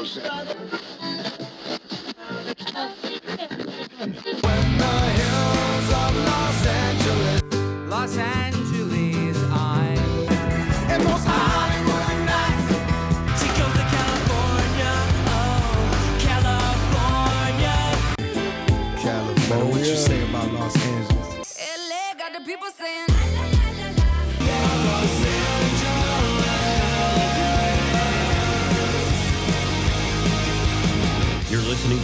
Los Angeles,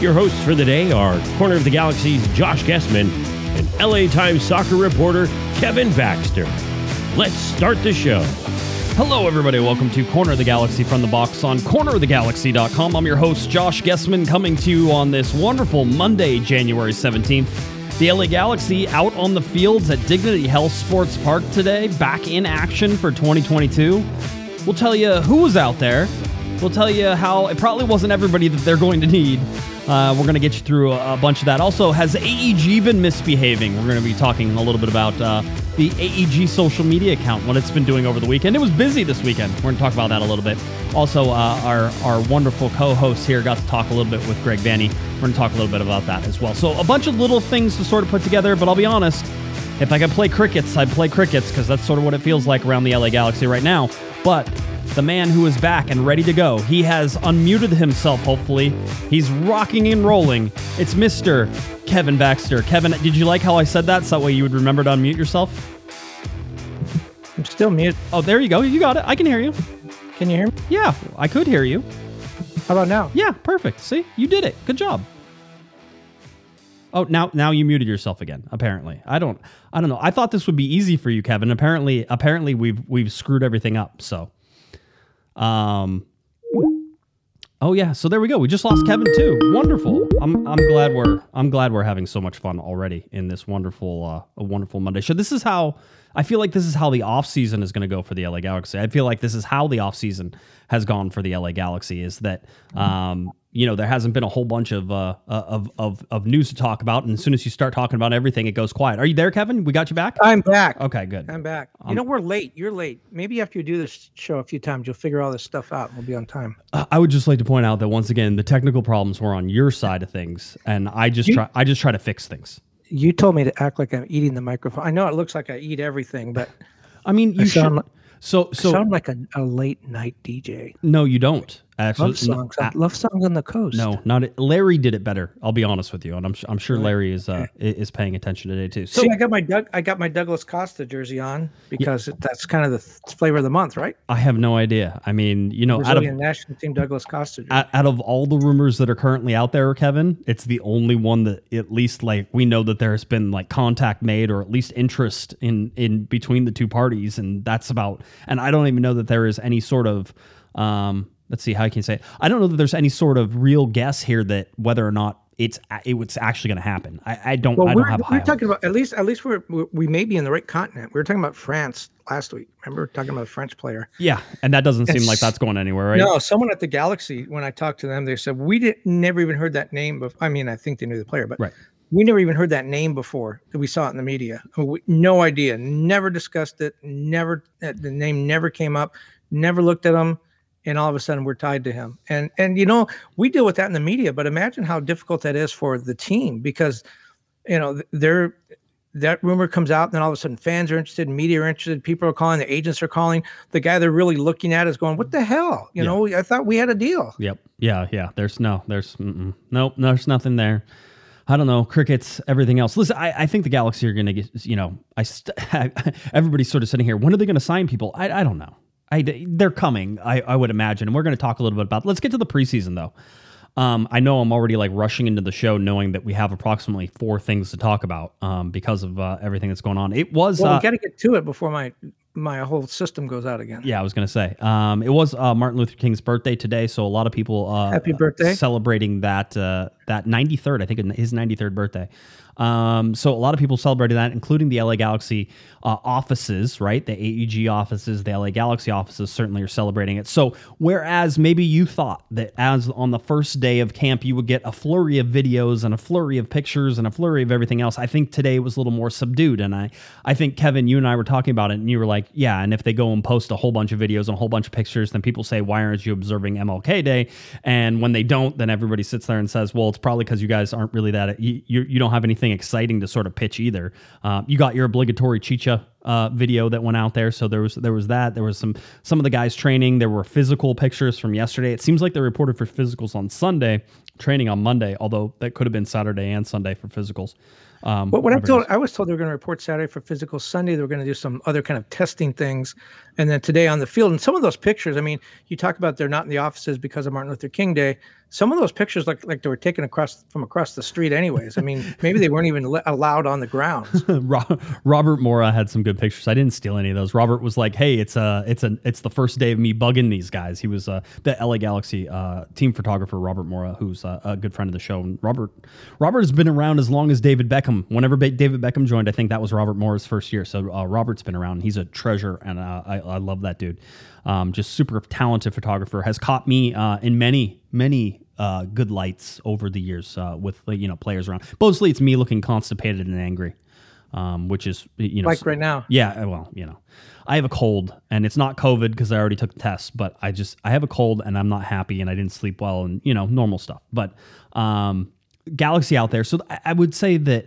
Your hosts for the day are Corner of the Galaxy's Josh Gessman and LA Times soccer reporter Kevin Baxter. Let's start the show. Hello, everybody. Welcome to Corner of the Galaxy from the box on cornerofthegalaxy.com. I'm your host, Josh Gessman, coming to you on this wonderful Monday, January 17th. The LA Galaxy out on the fields at Dignity Health Sports Park today, back in action for 2022. We'll tell you who was out there. We'll tell you how it probably wasn't everybody that they're going to need. Uh, we're going to get you through a, bunch of that. Also, has AEG been misbehaving? We're going to be talking a little bit about uh, the AEG social media account, what it's been doing over the weekend. It was busy this weekend. We're going to talk about that a little bit. Also, uh, our, our wonderful co host here got to talk a little bit with Greg Vanney. We're going to talk a little bit about that as well. So, a bunch of little things to sort of put together, but I'll be honest, if I could play crickets, I'd play crickets because that's sort of what it feels like around the LA Galaxy right now. But the man who is back and ready to go, he has unmuted himself, hopefully. He's rocking and rolling. It's Mr. Kevin Baxter. Kevin, did you like how I said that? So that way you would remember to unmute yourself? I'm still mute. Oh, there you go. You got it. I can hear you. Can you hear me? Yeah, I could hear you. How about now? Yeah, perfect. See, you did it. Good job. Oh, now now you muted yourself again. Apparently, I don't I don't know. I thought this would be easy for you, Kevin. Apparently, apparently we've we've screwed everything up. So, um, oh yeah. So there we go. We just lost Kevin too. Wonderful. I'm I'm glad we're I'm glad we're having so much fun already in this wonderful uh, a wonderful Monday show. This is how I feel like this is how the off season is going to go for the LA Galaxy. I feel like this is how the off season has gone for the LA Galaxy. Is that um, you know there hasn't been a whole bunch of uh, of of of news to talk about, and as soon as you start talking about everything, it goes quiet. Are you there, Kevin? We got you back. I'm back. Okay, good. I'm back. Um, you know, we're late. You're late. Maybe after you do this show a few times, you'll figure all this stuff out. and We'll be on time. Uh, I would just like to point out that once again, the technical problems were on your side of things, and I just You- try I just try to fix things. You told me to act like I'm eating the microphone. I know it looks like I eat everything, but I mean, you I should. sound like- so I sound like a, a late night DJ. no, you don't. Actually, Love songs. I love songs on the coast. No, not it. Larry did it better. I'll be honest with you, and I'm I'm sure Larry is uh is paying attention today too. So See, I got my Doug, I got my Douglas Costa jersey on because that's kind of the th- flavor of the month, right? I have no idea. I mean, you know, out of Brazilian national team Douglas Costa. Jersey. out, out of all the rumors that are currently out there, Kevin, it's the only one that at least like we know that there has been like contact made or at least interest in in between the two parties, and that's about. And I don't even know that there is any sort of. um Let's see how I can say it. I don't know that there's any sort of real guess here that whether or not it's a- it was actually going to happen. I, I don't. Well, I we're, don't have high we're hopes. talking about at least at least we're, we we may be in the right continent. We were talking about France last week. Remember talking about a French player. Yeah, and that doesn't seem like that's going anywhere, right? No, someone at the Galaxy when I talked to them, they said we didn't never even heard that name. Before. I mean, I think they knew the player, but Right. we never even heard that name before. We saw it in the media. We, no idea. Never discussed it. Never the name never came up. Never looked at him. And all of a sudden, we're tied to him. And and you know we deal with that in the media, but imagine how difficult that is for the team because you know th- they're that rumor comes out, and then all of a sudden fans are interested, media are interested, people are calling, the agents are calling. The guy they're really looking at is going, "What the hell? You Yeah. know, I thought we had a deal." Yep. Yeah. Yeah. There's no. There's. Mm-mm. Nope. There's nothing there. I don't know. Crickets. Everything else. Listen. I, I think the Galaxy are going to get. You know. I. St- everybody's sort of sitting here. When are they going to sign people? I. I don't know. I. They're coming. I. I would imagine. And we're going to talk a little bit about. Let's get to the preseason though. Um, I know I'm already like rushing into the show, knowing that we have approximately four things to talk about um, because of uh, everything that's going on. It was. Well, uh, we got to get to it before my my whole system goes out again. Yeah, I was gonna say. Um, it was uh, Martin Luther King's birthday today, so a lot of people uh, Happy birthday. celebrating that uh, that 93rd, I think his 93rd birthday. Um, so a lot of people celebrating that, including the LA Galaxy uh, offices, right? The AEG offices, the LA Galaxy offices certainly are celebrating it. So whereas maybe you thought that as on the first day of camp you would get a flurry of videos and a flurry of pictures and a flurry of everything else, I think today was a little more subdued. And I, I think Kevin, you and I were talking about it, and you were like, yeah. And if they go and post a whole bunch of videos and a whole bunch of pictures, then people say, why aren't you observing MLK Day? And when they don't, then everybody sits there and says, well, it's probably because you guys aren't really that you, you you don't have anything exciting to sort of pitch either. Uh, you got your obligatory chicha uh, video that went out there, so there was there was that. There was some some of the guys training. There were physical pictures from yesterday. It seems like they reported for physicals on Sunday, training on Monday, although that could have been Saturday and Sunday for physicals. Um, But what I'm told, I was told they were going to report Saturday for physical. Sunday they were going to do some other kind of testing things, and then today on the field. And some of those pictures, I mean, you talk about they're not in the offices because of Martin Luther King Day. Some of those pictures look like they were taken across from across the street. Anyways, I mean, maybe they weren't even allowed on the grounds. Robert Mora had some good pictures. I didn't steal any of those. Robert was like, "Hey, it's uh it's a it's the first day of me bugging these guys." He was uh, the LA Galaxy uh, team photographer, Robert Mora, who's uh, a good friend of the show. And Robert Robert has been around as long as David Beckham. Whenever ba- David Beckham joined, I think that was Robert Mora's first year. So uh, Robert's been around. He's a treasure, and uh, I, I love that dude. Um, just super talented photographer. Has caught me uh, in many many uh, good lights over the years uh, with you know players around. Mostly it's me looking constipated and angry, um, which is you know like right now. yeah, uh, well, you know, I have a cold and it's not COVID because I already took the test, but I just I have a cold and I'm not happy and I didn't sleep well and you know normal stuff. But um, Galaxy out there, so I- I would say that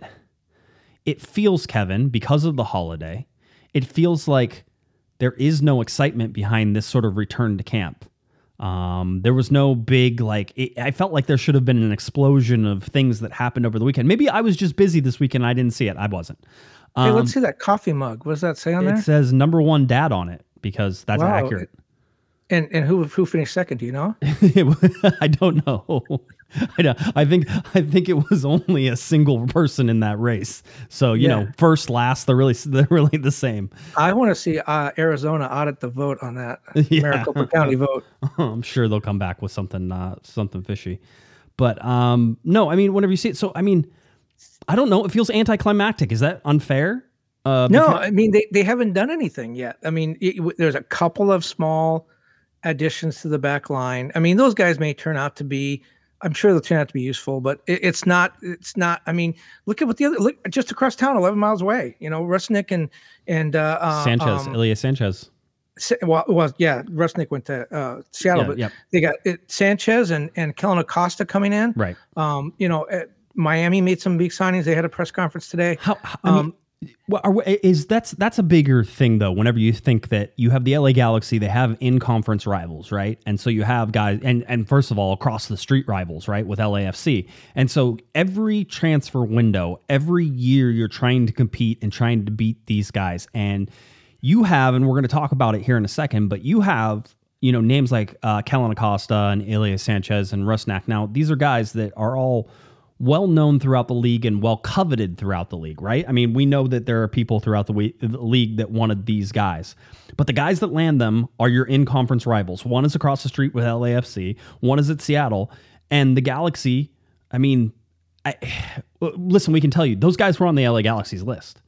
it feels Kevin because of the holiday. It feels like there is no excitement behind this sort of return to camp. Um, there was no big like. It, I felt like there should have been an explosion of things that happened over the weekend. Maybe I was just busy this weekend. I didn't see it. I wasn't. Hey, Um, let's see that coffee mug. What does that say on it there? It says number one dad on it because that's Wow. accurate. And and who who finished second? Do you know? I don't know. I know. I think I think it was only a single person in that race. So you know, first, last, they're really they're really the same. I want to see uh, Arizona audit the vote on that Yeah. Maricopa County vote. I'm sure they'll come back with something uh, something fishy. But um, no, I mean, whenever you see it, so I mean, I don't know. It feels anticlimactic. Is that unfair? Uh, No, because- I mean they, they haven't done anything yet. I mean, it, there's a couple of small additions to the back line. I mean, those guys may turn out to be. I'm sure they'll turn out to be useful, but it, it's not. It's not. I mean, look at what the other look just across town, 11 miles away. You know, Rusnak and and uh, uh, Sanchez, um, Ilie Sanchez. Sa- well, well, yeah, Rusnak went to uh, Seattle, Yeah, but yep. they got it, Sanchez and and Kellyn Acosta coming in. Right. Um, you know, Miami made some big signings. They had a press conference today. How, how I mean, Um, well, are, is that's that's a bigger thing though. Whenever you think that you have the LA Galaxy, they have in-conference rivals, right? And so you have guys, and and first of all, across the street rivals, right, with LAFC. And so every transfer window, every year, you're trying to compete and trying to beat these guys. And you have, and we're going to talk about it here in a second, but you have. You know names like uh, Kellyn Acosta and Elias Sanchez and Rusnak. Now these are guys that are all well known throughout the league and well coveted throughout the league, right? I mean, we know that there are people throughout the, we- the league that wanted these guys, but the guys that land them are your in conference rivals. One is across the street with LAFC, one is at Seattle, and the Galaxy. I mean, I, listen, we can tell you those guys were on the LA Galaxy's list.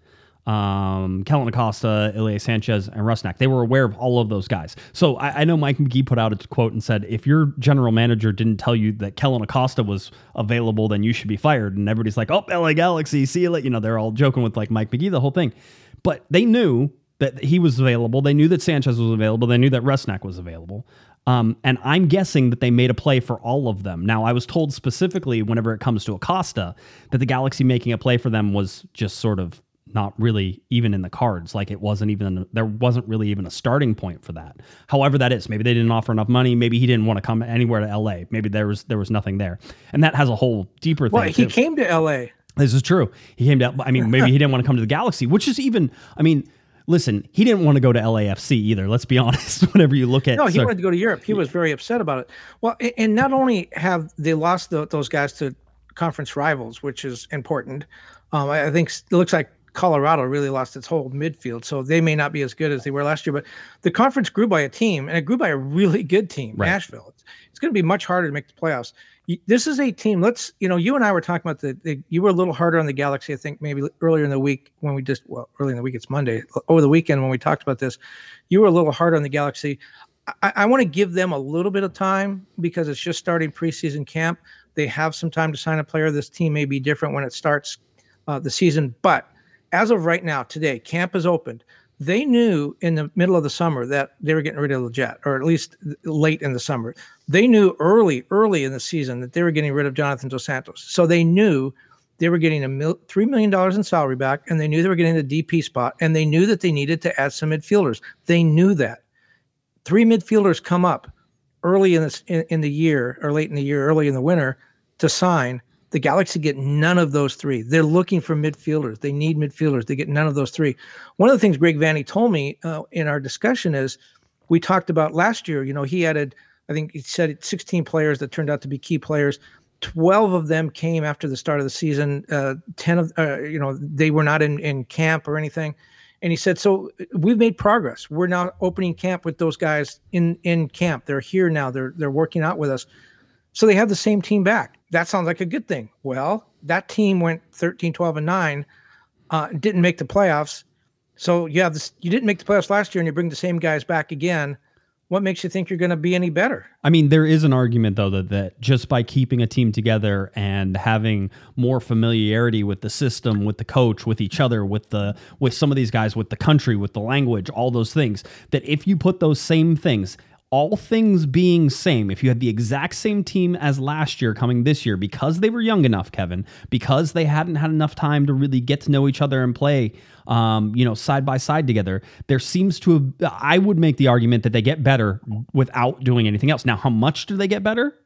Um, Kellyn Acosta, Ilie Sanchez, and Rusnak. They were aware of all of those guys. So I, I know Mike Magee put out a quote and said, if your general manager didn't tell you that Kellyn Acosta was available, then you should be fired. And everybody's like, oh, LA Galaxy, see you later. You know, they're all joking with like Mike Magee, the whole thing. But they knew that he was available. They knew that Sanchez was available. They knew that Rusnak was available. Um, and I'm guessing that they made a play for all of them. Now, I was told specifically whenever it comes to Acosta that the Galaxy making a play for them was just sort of not really even in the cards. Like it wasn't even, there wasn't really even a starting point for that. However, that is. Maybe they didn't offer enough money. Maybe he didn't want to come anywhere to LA. Maybe there was there was nothing there. And that has a whole deeper thing. Well, he too. came to L.A. This is true. He came down. I mean, maybe he didn't want to come to the Galaxy, which is even. I mean, listen, he didn't want to go to LAFC either. Let's be honest. Whenever you look at, No, he so- wanted to go to Europe. He was very upset about it. Well, and not only have they lost tho- those guys to conference rivals, which is important. Um, I think it looks like Colorado really lost its whole midfield, so they may not be as good as they were last year. But the conference grew by a team, and it grew by a really good team, Right. Nashville. It's, it's going to be much harder to make the playoffs. This is a team. Let's, you know, you and I were talking about the, the. You were a little harder on the Galaxy, I think, maybe earlier in the week when we just well, early in the week. It's Monday over the weekend when we talked about this. You were a little harder on the Galaxy. I, I want to give them a little bit of time because it's just starting preseason camp. They have some time to sign a player. This team may be different when it starts uh, the season, but as of right now, today, camp is opened. They knew in the middle of the summer that they were getting rid of Lletget, or at least late in the summer. They knew early, early in the season that they were getting rid of Jonathan Dos Santos. So they knew they were getting a mil- three million dollars in salary back, and they knew they were getting the DP spot, and they knew that they needed to add some midfielders. They knew that three midfielders come up early in this in, in the year or late in the year, early in the winter to sign. The Galaxy get none of those three. They're looking for midfielders. They need midfielders. They get none of those three. One of the things Greg Vanney told me uh, in our discussion is we talked about last year. You know, he added, I think he said 16 players that turned out to be key players. 12 of them came after the start of the season. Uh, 10 of, uh, you know, they were not in, in camp or anything. And he said, so we've made progress. We're now opening camp with those guys in, in camp. They're here now. They're, they're working out with us. So they have the same team back. That sounds like a good thing. Well, that team went 13, 12, and 9, uh, didn't make the playoffs. So you have this, you didn't make the playoffs last year and you bring the same guys back again. What makes you think you're going to be any better? I mean, there is an argument though that, that just by keeping a team together and having more familiarity with the system, with the coach, with each other, with the with some of these guys, with the country, with the language, all those things, that if you put those same things, all things being same, if you had the exact same team as last year coming this year, because they were young enough, Kevin, because they hadn't had enough time to really get to know each other and play, um, you know, side by side together, there seems to have. I would make the argument that they get better without doing anything else. Now, how much do they get better?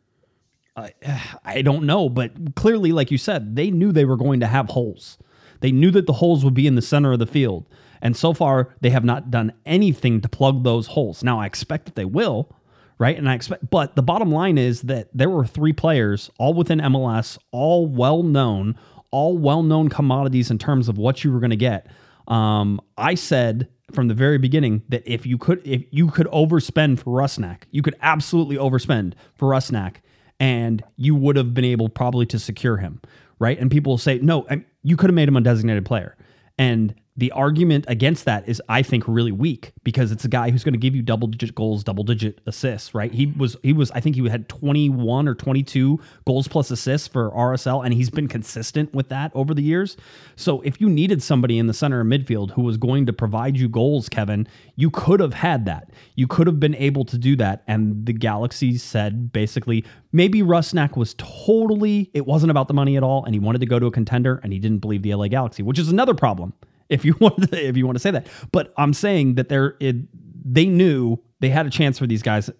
I, I don't know, but clearly, like you said, they knew they were going to have holes. They knew that the holes would be in the center of the field. And so far, they have not done anything to plug those holes. Now, I expect that they will, right? And I expect, but the bottom line is that there were three players, all within MLS, all well known, all well known commodities in terms of what you were going to get. Um, I said from the very beginning that if you could, if you could overspend for Rusnak, you could absolutely overspend for Rusnak, and you would have been able probably to secure him, right? And people will say, no, you could have made him a designated player, and the argument against that is, I think, really weak because it's a guy who's going to give you double digit goals, double digit assists, right? He was, he was, I think he had 21 or 22 goals plus assists for RSL, and he's been consistent with that over the years. So if you needed somebody in the center of midfield who was going to provide you goals, Kevin, you could have had that. You could have been able to do that. And the Galaxy said basically, maybe Rusnak was totally, it wasn't about the money at all, and he wanted to go to a contender, and he didn't believe the LA Galaxy, which is another problem if you want to, if you want to say that. But I'm saying that they're it, they knew they had a chance for these guys.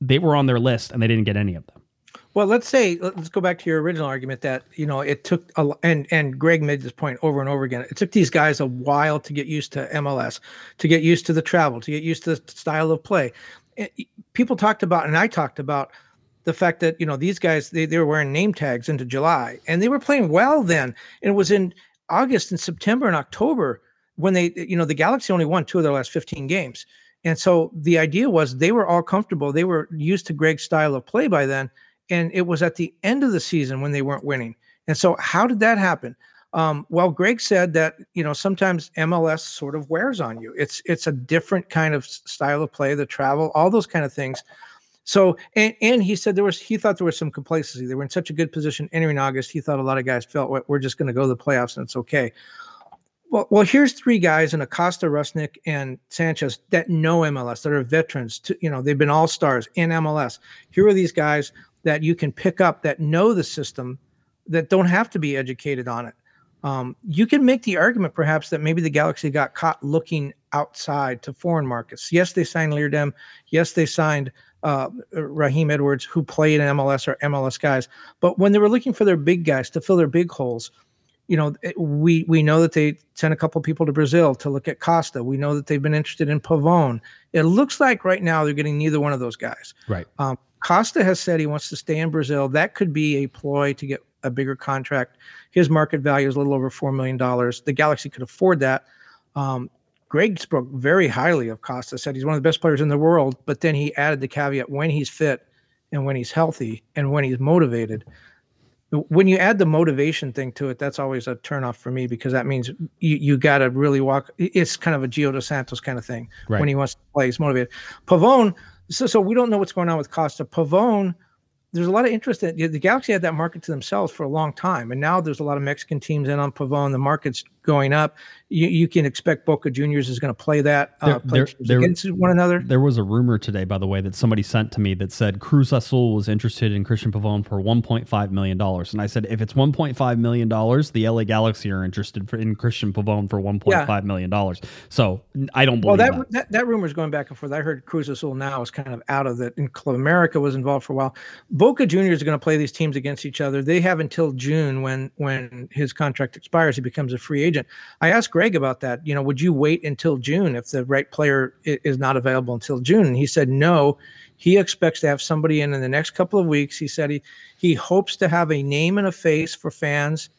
They were on their list and they didn't get any of them. Well, let's say let's go back to your original argument that you know it took a and and Greg made this point over and over again. It took these guys a while to get used to MLS, to get used to the travel, to get used to the style of play. Eh, and People talked about, and I talked about the fact that you know these guys they, they were wearing name tags into July and they were playing well then. And it was in August and September and October when they you know the Galaxy only won two of their last 15 games. And so the idea was they were all comfortable. They were used to Greg's style of play by then. And it was at the end of the season when they weren't winning. And so how did that happen? Um, well, Greg said that you know sometimes MLS sort of wears on you. It's it's a different kind of style of play, the travel, all those kind of things. So and and he said there was he thought there was some complacency. They were in such a good position entering August. He thought a lot of guys felt we're just going to go to the playoffs and it's okay. Well, well, here's three guys in Acosta, Rusnak, and Sanchez that know MLS, that are veterans. To, you know, they've been all stars in MLS. Here are these guys that you can pick up that know the system, that don't have to be educated on it. Um, you can make the argument, perhaps, that maybe the Galaxy got caught looking outside to foreign markets. Yes, they signed Leerdam. Yes, they signed uh, Raheem Edwards, who played in MLS or MLS guys. But when they were looking for their big guys to fill their big holes, you know, we we know that they sent a couple people to Brazil to look at Costa. We know that they've been interested in Pavón. It looks like right now they're getting neither one of those guys. Right. Um, Costa has said he wants to stay in Brazil. That could be a ploy to get a bigger contract. His market value is a little over $4 million. The Galaxy could afford that. Um, Greg spoke very highly of Costa, said he's one of the best players in the world, but then he added the caveat when he's fit and when he's healthy and when he's motivated. When you add the motivation thing to it, that's always a turnoff for me because that means you, you got to really walk. It's kind of a Gio dos Santos kind of thing. Right. When he wants to play, he's motivated. Pavón, so so we don't know what's going on with Costa. Pavón, there's a lot of interest in the Galaxy had that market to themselves for a long time, and now there's a lot of Mexican teams in on Pavón. The market's going up. You, you can expect Boca Juniors is going to play that uh, There- play there- teams there- against one another. There was a rumor today, by the way, that somebody sent to me that said Cruz Azul was interested in Cristian Pavón for 1.5 million dollars, and I said if it's 1.5 million dollars, the LA Galaxy are interested for, in Cristian Pavón for 1.5 million dollars. So I don't Well, believe that, that. that that rumor is going back and forth. I heard Cruz Azul now is kind of out of it, and Club America was involved for a while. Boca Juniors are going to play these teams against each other. They have until June when when his contract expires. He becomes a free agent. I asked Greg about that. You know, would you wait until June if the right player is not available until June? And he said no. He expects to have somebody in in the next couple of weeks. He said he he hopes to have a name and a face for fans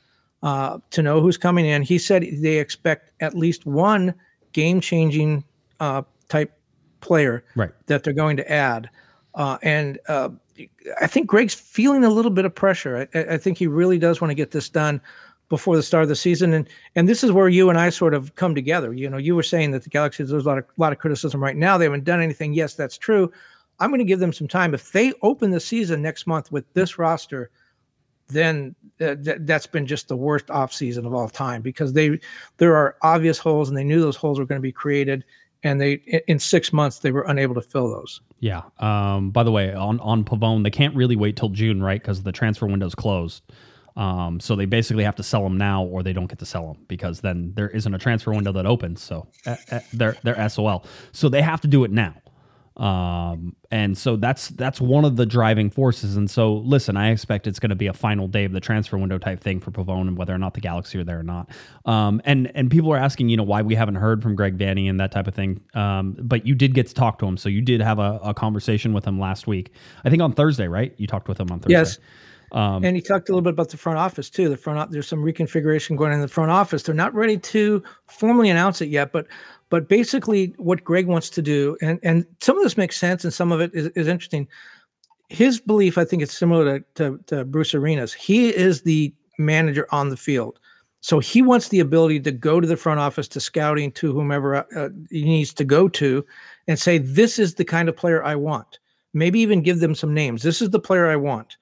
uh, to know who's coming in. He said they expect at least one game changing uh, type player Right. that they're going to add. Uh, and uh, I think Greg's feeling a little bit of pressure. I, I think he really does want to get this done before the start of the season. And and this is where you and I sort of come together. You know, you were saying that the Galaxy there's a lot of lot of criticism right now. They haven't done anything. Yes, that's true. I'm going to give them some time. If they open the season next month with this roster, then uh, th- that's been just the worst offseason of all time because they there are obvious holes and they knew those holes were going to be created and they in six months they were unable to fill those Yeah. Um, by the way, on on Pavón, they can't really wait till June, right? Because the transfer window's closed. Um, so they basically have to sell them now, or they don't get to sell them because then there isn't a transfer window that opens. So uh, uh, they're they're SOL. So they have to do it now. Um, and so that's that's one of the driving forces. And so listen, I expect it's going to be a final day of the transfer window type thing for Pavón and whether or not the Galaxy are there or not. Um, and and people are asking, you know, why we haven't heard from Greg Vanney and that type of thing. Um, but you did get to talk to him, so you did have a, a conversation with him last week. I think on Thursday, right? You talked with him on Thursday. yes and he talked a little bit about the front office too. The front there's some reconfiguration going on in the front office. They're not ready to formally announce it yet but but basically what greg wants to do and and some of this makes sense and some of it is, is interesting. His belief i think it's similar to, to, to bruce arenas. He is the manager on the field. So he wants the ability to go to the front office to scouting to whomever uh, he needs to go to and say this is the kind of player i want. Maybe even give them some names. This is the player i want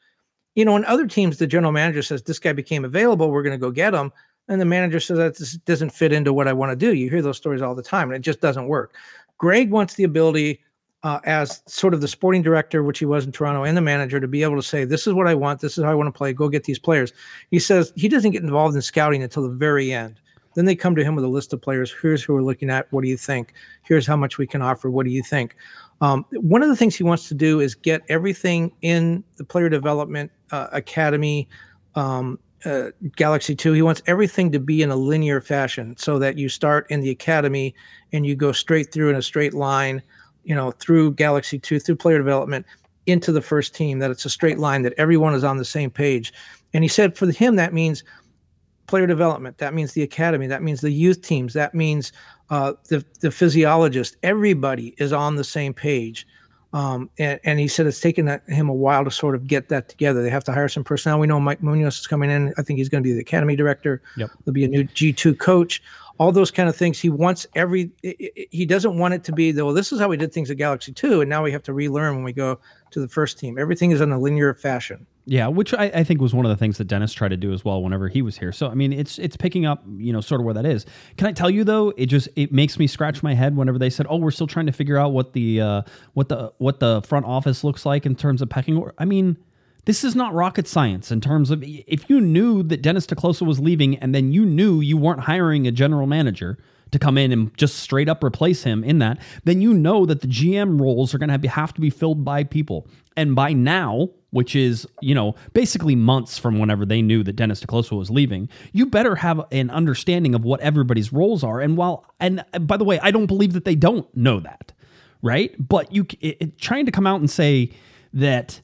you know, in other teams, the general manager says this guy became available, we're going to go get him, and the manager says that doesn't fit into what I want to do. You hear those stories all the time, and it just doesn't work. Greg wants the ability, uh, as sort of the sporting director, which he was in Toronto, and the manager, to be able to say, "This is what I want. This is how I want to play. Go get these players." He says he doesn't get involved in scouting until the very end. Then they come to him with a list of players. Here's who we're looking at. What do you think? Here's how much we can offer. What do you think? Um, one of the things he wants to do is get everything in the player development uh, academy, um, uh, Galaxy 2. He wants everything to be in a linear fashion so that you start in the academy and you go straight through in a straight line, you know, through Galaxy 2, through player development into the first team, that it's a straight line, that everyone is on the same page. And he said for him, that means player development. That means the academy. That means the youth teams. That means uh, the the physiologist. Everybody is on the same page. Um, and, and he said it's taken that, him a while to sort of get that together. They have to hire some personnel. We know Mike Munoz is coming in. I think he's going to be the academy director. Yep. There'll be a new G2 coach. All those kind of things. He wants every. He doesn't want it to be though. This is how we did things at Galaxy 2, and now we have to relearn when we go to the first team. Everything is in a linear fashion. Yeah, which I, I think was one of the things that Dennis tried to do as well whenever he was here. So I mean, it's it's picking up, you know, sort of where that is. Can I tell you though? It just it makes me scratch my head whenever they said, "Oh, we're still trying to figure out what the uh, what the what the front office looks like in terms of pecking order." I mean, this is not rocket science in terms of if you knew that Dennis te Kloese was leaving and then you knew you weren't hiring a general manager to come in and just straight up replace him in that, then you know that the GM roles are going to have, to be filled by people. And by now, which is, you know, basically months from whenever they knew that Dennis te Kloese was leaving, you better have an understanding of what everybody's roles are. And while, and uh, by the way, I don't believe that they don't know that, right? But you it, it- trying to come out and say that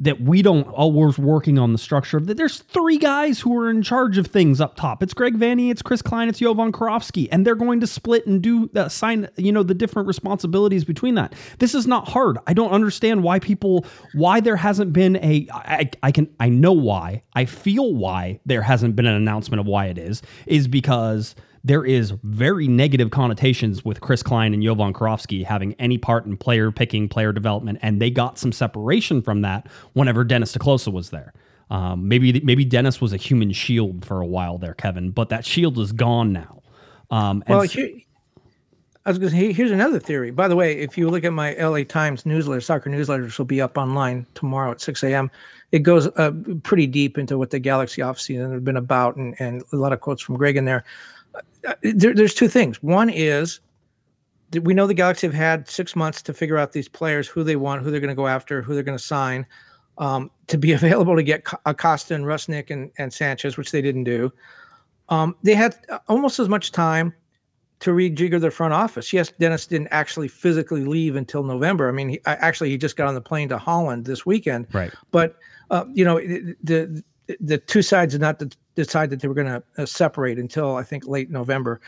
that we don't always working on the structure. Of that there's three guys who are in charge of things up top. It's greg vanney it's chris klein it's jovan Kirovski, and they're going to split and do uh, sign you know the different responsibilities between that. This is not hard. I don't understand why people why there hasn't been a I, I can i know why. I feel why there hasn't been an announcement of why it is is because there is very negative connotations with Chris Klein and Jovan Kirovski having any part in player picking, player development, and they got some separation from that whenever Dennis te Kloese was there. Um, maybe maybe Dennis was a human shield for a while there, Kevin, but that shield is gone now. Um, and Well, I was going to say, here's another theory. By the way, if you look at my LA Times newsletter, soccer newsletter, which will be up online tomorrow at 6 a.m., it goes uh, pretty deep into what the Galaxy offseason has been about and, and a lot of quotes from Greg in there. There. There's two things. One is that we know the Galaxy have had six months to figure out these players, who they want, who they're going to go after, who they're going to sign, um, to be available to get Acosta and Rusnak and, and Sanchez, which they didn't do. Um, they had almost as much time to rejigger their front office. Yes, Dennis didn't actually physically leave until November. I mean, he, actually, he just got on the plane to Holland this weekend. Right. But uh, you know, the, the the two sides did not de- decide that they were going to uh, separate until I think late November.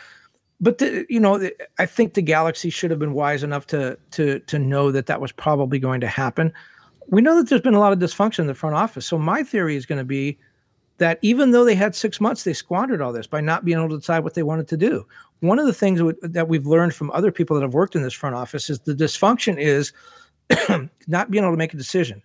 But the, you know, the, I think the Galaxy should have been wise enough to to to know that that was probably going to happen. We know that there's been a lot of dysfunction in the front office. So my theory is going to be that even though they had six months, they squandered all this by not being able to decide what they wanted to do. One of the things w- that we've learned from other people that have worked in this front office is the dysfunction is not being able to make a decision.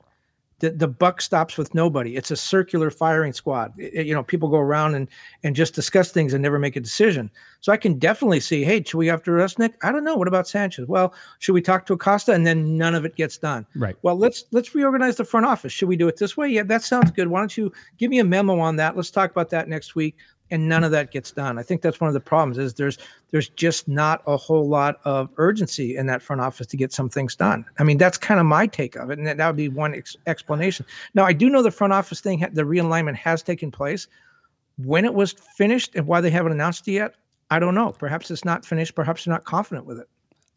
The, the buck stops with nobody. It's a circular firing squad. It- you know, people go around and and just discuss things and never make a decision. So I can definitely see, hey, should we go after Rusnak? I don't know. What about Sanchez? Well, should we talk to Acosta? And then none of it gets done right. well let's let's reorganize the front office should we do it this way yeah that sounds good why don't you give me a memo on that let's talk about that next week and none of that gets done. I think that's one of the problems is there's there's just not a whole lot of urgency in that front office to get some things done. I mean that's kind of my take of it and that, that would be one ex- explanation. Now i do know the front office thing the realignment has taken place. When it was finished and why they haven't announced it yet i don't know. Perhaps it's not finished perhaps they're not confident with it.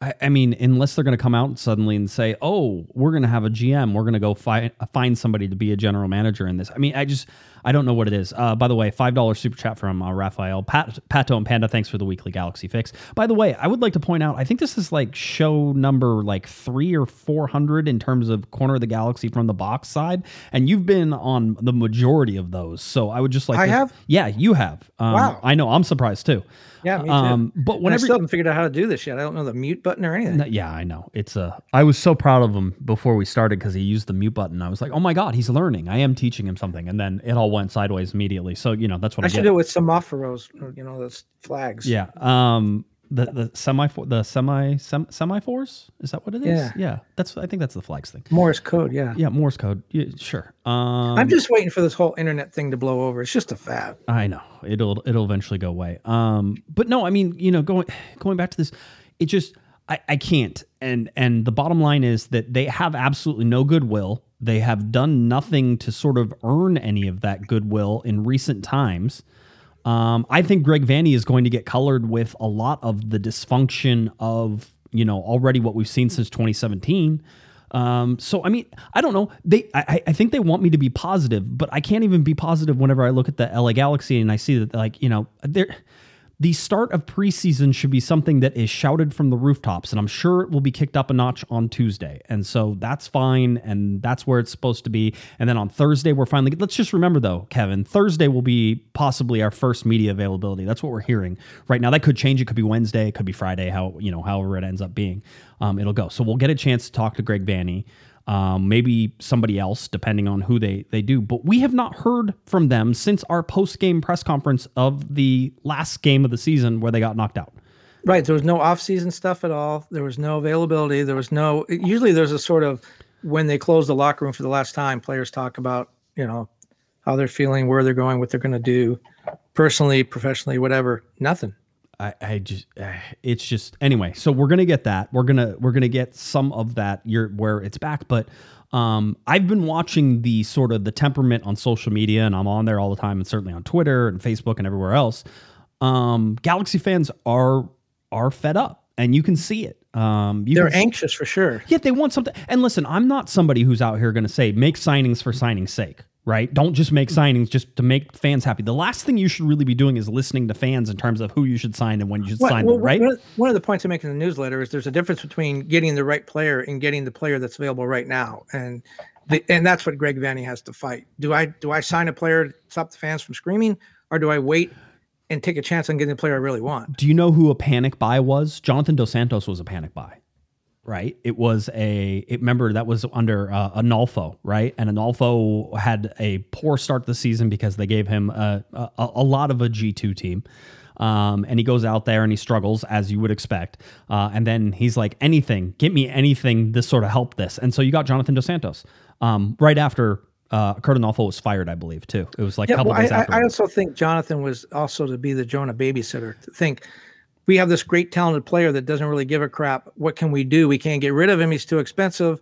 I, I mean, unless they're going to come out suddenly and say, "Oh, we're going to have a GM. We're going to go find find somebody to be a general manager in this." I mean, I just I don't know what it is. Uh, by the way, five dollars super chat from uh, Raphael, Pat, Pato, and Panda. Thanks for the weekly Galaxy fix. By the way, I would like to point out, I think this is like show number like three or four hundred in terms of corner of the Galaxy from the box side, and you've been on the majority of those. So I would just like I to- have? yeah, you have. Um, Wow. I know. I'm surprised too. yeah me too Um, but And I still haven't figured out how to do this yet. I don't know the mute button or anything. no, yeah, I know. It's uh I was so proud of him before we started because he used the mute button. I was like, oh my god, he's learning. I am teaching him something, and then it all went sideways immediately. So you know that's what I, I should do with some Semaforos, you know, those flags. Yeah. Um. The the semi the semi sem, semaphores is that what it is? Yeah. Yeah. That's I think that's the flags thing. Morse code, yeah. Yeah. Morse code. Yeah, sure. Um. I'm just waiting for this whole internet thing to blow over. It's just a fad. I know it'll it'll eventually go away. Um, but no, I mean, you know, going going back to this, it just I, I can't. And and the bottom line is that they have absolutely no goodwill. They have done nothing to sort of earn any of that goodwill in recent times. Um, I think Greg Vanney is going to get colored with a lot of the dysfunction of you know already what we've seen since 2017. Um, so I mean, I don't know. They, I, I think they want me to be positive, but I can't even be positive whenever I look at the LA Galaxy and I see that, like, you know, they're the start of preseason should be something that is shouted from the rooftops, and I'm sure it will be kicked up a notch on Tuesday, and so that's fine, and that's where it's supposed to be. And then on Thursday, we're finally. Let's just remember though, Kevin, Thursday will be possibly our first media availability. That's what we're hearing right now. That could change. It could be Wednesday. It could be Friday. How you know, however it ends up being, um, it'll go. So we'll get a chance to talk to Greg Vanney um, maybe somebody else, depending on who they they do. But we have not heard from them since our post game press conference of the last game of the season where they got knocked out. Right. There was no off-season stuff at all. There was no availability. There was no. Usually, there's a sort of when they close the locker room for the last time, players talk about you know how they're feeling, where they're going, what they're going to do, personally, professionally, whatever. Nothing. I, I just uh, it's just anyway. So we're gonna get that. We're gonna we're gonna get some of that year where it's back. But um, I've been watching the sort of the temperament on social media, and I'm on there all the time, and certainly on Twitter and Facebook and everywhere else. Um, Galaxy fans are are fed up. and you can see it. Um, you They're can anxious for sure. yeah, they want something. And listen, I'm not somebody who's out here going to say make signings for signing's sake, right? Don't just make signings just to make fans happy. The last thing you should really be doing is listening to fans in terms of who you should sign and when you should Well, sign well, them, right? One of- the points I make in the newsletter is there's a difference between getting the right player and getting the player that's available right now, and the, and that's what Greg Vanney has to fight. Do I do I sign a player to stop the fans from screaming, or do I wait and take a chance on getting the player I really want? Do you know who a panic buy was? Jonathan Dos Santos was a panic buy, right? It was a. It, remember that was under uh, Onalfo, right? And Onalfo had a poor start to the season because they gave him a, a, a lot of a G two team. Um, and he goes out there and he struggles as you would expect. Uh, and then he's like, anything, get me anything this sort of help this. And so you got Jonathan Dos Santos um, right after uh, Curt Onalfo was fired, I believe, too. It was like a Yeah, couple well, days I, after. I also think Jonathan was also to be the Jonah babysitter. To think we have this great talented player that doesn't really give a crap. What can we do? We can't get rid of him. He's too expensive.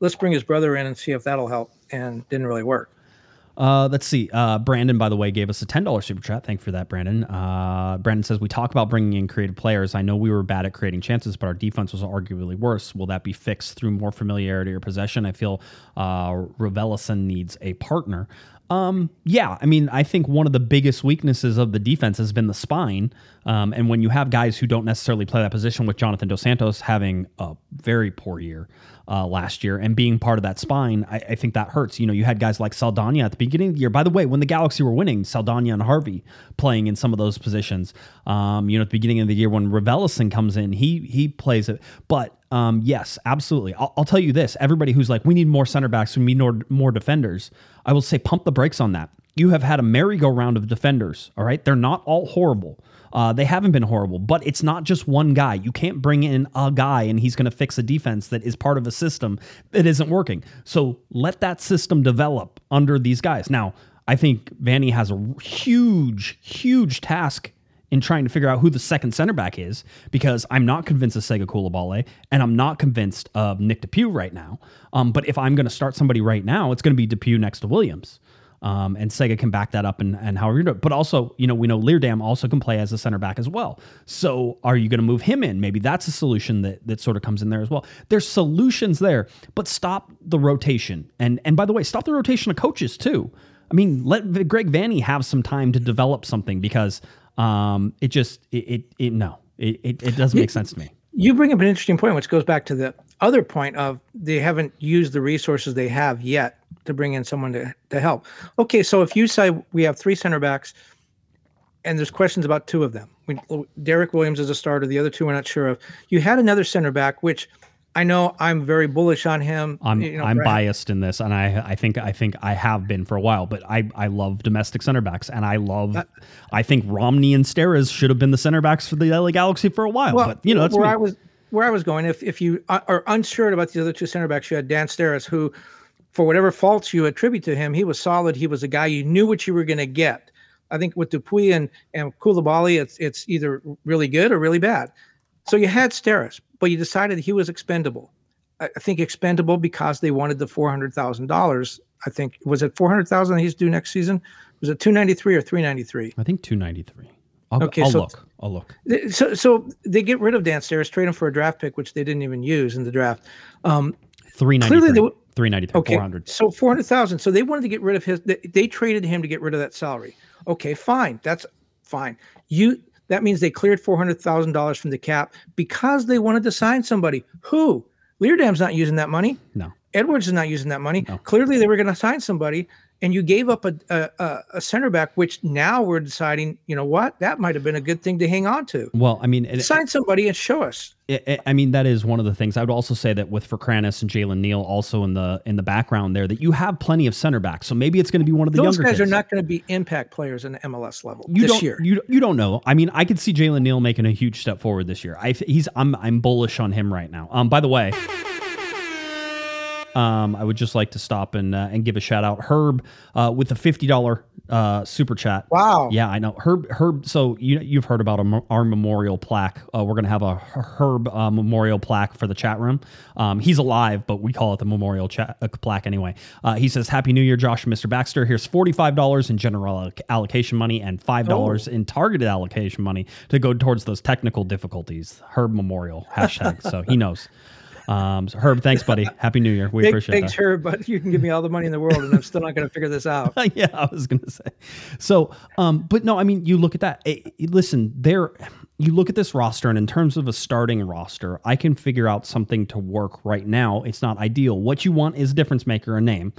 Let's bring his brother in and see if that'll help. And didn't really work. Uh, let's see. Uh, Brandon, by the way, gave us a ten dollars super chat. Thank you for that, Brandon. Uh, Brandon says we talk about bringing in creative players. I know we were bad at creating chances, but our defense was arguably worse. Will that be fixed through more familiarity or possession? I feel uh, needs a partner. Um, yeah, I mean, I think one of the biggest weaknesses of the defense has been the spine. Um, and when you have guys who don't necessarily play that position, with Jonathan Dos Santos having a very poor year uh, last year and being part of that spine, I, I think that hurts. You know, you had guys like Saldana at the beginning of the year. By the way, when the Galaxy were winning, Saldana and Harvey playing in some of those positions. Um, you know, at the beginning of the year when Raveloson comes in, he he plays it. But um, yes, absolutely. I'll, I'll tell you this: everybody who's like, we need more center backs, we need more more defenders. I will say, pump the brakes on that. You have had a merry-go-round of defenders. All right, they're not all horrible. Uh, they haven't been horrible, but it's not just one guy. You can't bring in a guy and he's going to fix a defense that is part of a system that isn't working. So let that system develop under these guys. Now, I think Vanney has a huge, huge task in trying to figure out who the second center back is because I'm not convinced of Sega Coulibaly and I'm not convinced of Nick DePuy right now. Um, but if I'm going to start somebody right now, it's going to be DePuy next to Williams. Um, and Sega can back that up and, and however you do it. But also, you know, we know Leerdam also can play as a center back as well. So are you going to move him in? Maybe that's a solution that that sort of comes in there as well. There's solutions there, but stop the rotation. And and by the way, stop the rotation of coaches too. I mean, let Greg Vanney have some time to develop something because um, it just it it, it no, it, it it doesn't make sense to me. You bring up an interesting point, which goes back to the other point of they haven't used the resources they have yet to bring in someone to, to help. Okay, so if you say we have three center backs and there's questions about two of them, we, Derrick Williams is a starter, the other two we're not sure of. You had another center back, which I know I'm very bullish on him. I'm you know, I'm biased in this, and I I think I think I have been for a while. But I I love domestic center backs, and I love I think Romney and Steres should have been the center backs for the LA Galaxy for a while. Well, but you know that's where me. I was where I was going. If if you are- are unsure about the other two center backs, you had Dan Steres, who, for whatever faults you attribute to him, he was solid. He was a guy you knew what you were going to get. I think with DePuy and and Coulibaly, it's it's either really good or really bad. So you had Steres, but you decided he was expendable. I think expendable because they wanted the four hundred thousand dollars. I think was it four hundred thousand he's due next season? Was it two ninety three or three ninety three? I think 293. I'll, Okay, I'll so- look. I'll look. So, so they get rid of Dan Steres, trade him for a draft pick, which they didn't even use in the draft. Um, 393. Clearly they w- 393. okay, 400. so four hundred thousand. So they wanted to get rid of his. They, they traded him to get rid of that salary. Okay, fine, that's fine. You that means they cleared four hundred thousand dollars from the cap because they wanted to sign somebody. Who? Leerdam's not using that money. No. Edwards is not using that money. No. Clearly, they were going to sign somebody, and you gave up a, a a center back, which now we're deciding. You know what? That might have been a good thing to hang on to. Well, I mean, it, Sign somebody and show us. I- I I mean, that is one of the things. I would also say that with Frakranis and Jalen Neal also in the in the background there, that you have plenty of center backs. So maybe it's going to be one of the Those younger guys kids. are not going to be impact players in the MLS level you this don't, year. You you don't know. I mean, I could see Jalen Neal making a huge step forward this year. I he's I'm I'm bullish on him right now. Um, by the way. Um, I would just like to stop and uh, and give a shout out Herb uh, with a fifty dollar uh, super chat. Wow. Yeah, I know Herb. Herb. So you you've heard about a, our memorial plaque. Uh, we're gonna have a Herb uh, memorial plaque for the chat room. Um, he's alive, but we call it the memorial chat, uh, plaque anyway. Uh, he says, "Happy New Year, Josh and Mr. Baxter. Here's forty five dollars in general allocation money and five dollars in targeted allocation money to go towards those technical difficulties." Herb Memorial hashtag. so he knows. Um, so Herb, thanks, buddy. Happy New Year. We Big, appreciate thanks, that. Herb, but you can give me all the money in the world, and I'm still not going to figure this out. yeah, I was gonna say. So, um, but no, I mean, you look at that. eh, listen, there. You look at this roster, and in terms of a starting roster, I can figure out something to work right now. It's not ideal. What you want is a difference maker, a name.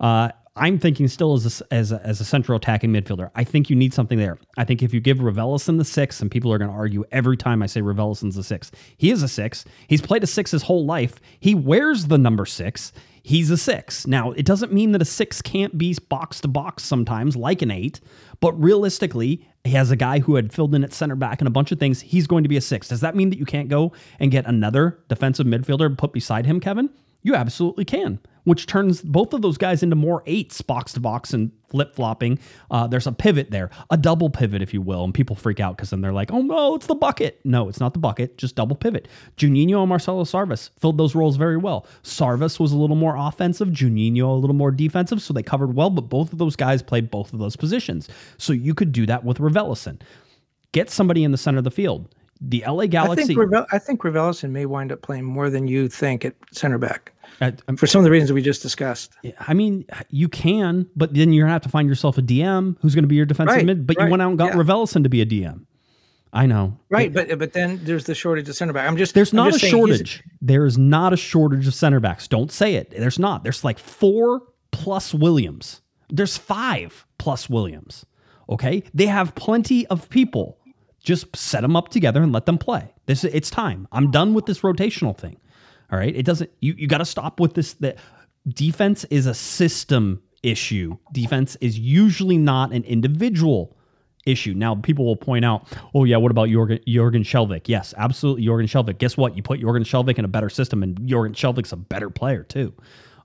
Uh, I'm thinking still as a, as a, as a central attacking midfielder. I think you need something there. I think if you give Raveloson the six, and people are going to argue every time I say Raveloson's a six, he is a six. He's played a six his whole life. He wears the number six. He's a six. Now, it doesn't mean that a six can't be box to box sometimes, like an eight, but realistically, he has a guy who had filled in at center back and a bunch of things. He's going to be a six. Does that mean that you can't go and get another defensive midfielder put beside him, Kevin? You absolutely can, which turns both of those guys into more eights box to box and flip flopping. Uh, there's a pivot there, a double pivot, if you will, and people freak out because then they're like, oh no, it's the bucket. No, it's not the bucket, just double pivot. Juninho and Marcelo Sarvas filled those roles very well. Sarvas was a little more offensive, Juninho a little more defensive, so they covered well, but both of those guys played both of those positions. So you could do that with Raveloson. Get somebody in the center of the field. The LA I Galaxy. think Reve- I think Raveloson may wind up playing more than you think at center back uh, um, for some of the reasons we just discussed. I mean, you can, but then you're gonna have to find yourself a DM who's gonna be your defensive Right, mid. But you went out and got yeah. Raveloson to be a DM. I know. Right, but but then there's the shortage of center back. I'm just There's I'm not a just he's- shortage. There is not a shortage of center backs. Don't say it. There's not. There's like four plus Williams. There's five plus Williams. Okay, they have plenty of people. Just set them up together and let them play. This it's time. I'm done with this rotational thing. All right, it doesn't. You you got to stop with this. That defense is a system issue. Defense is usually not an individual issue. Now, people will point out, oh, yeah, what about Jorgen, Jorgen Skjelvik? Yes, absolutely, Jorgen Skjelvik. Guess what? You put Jorgen Skjelvik in a better system, and Jorgen Skjelvik's a better player, too.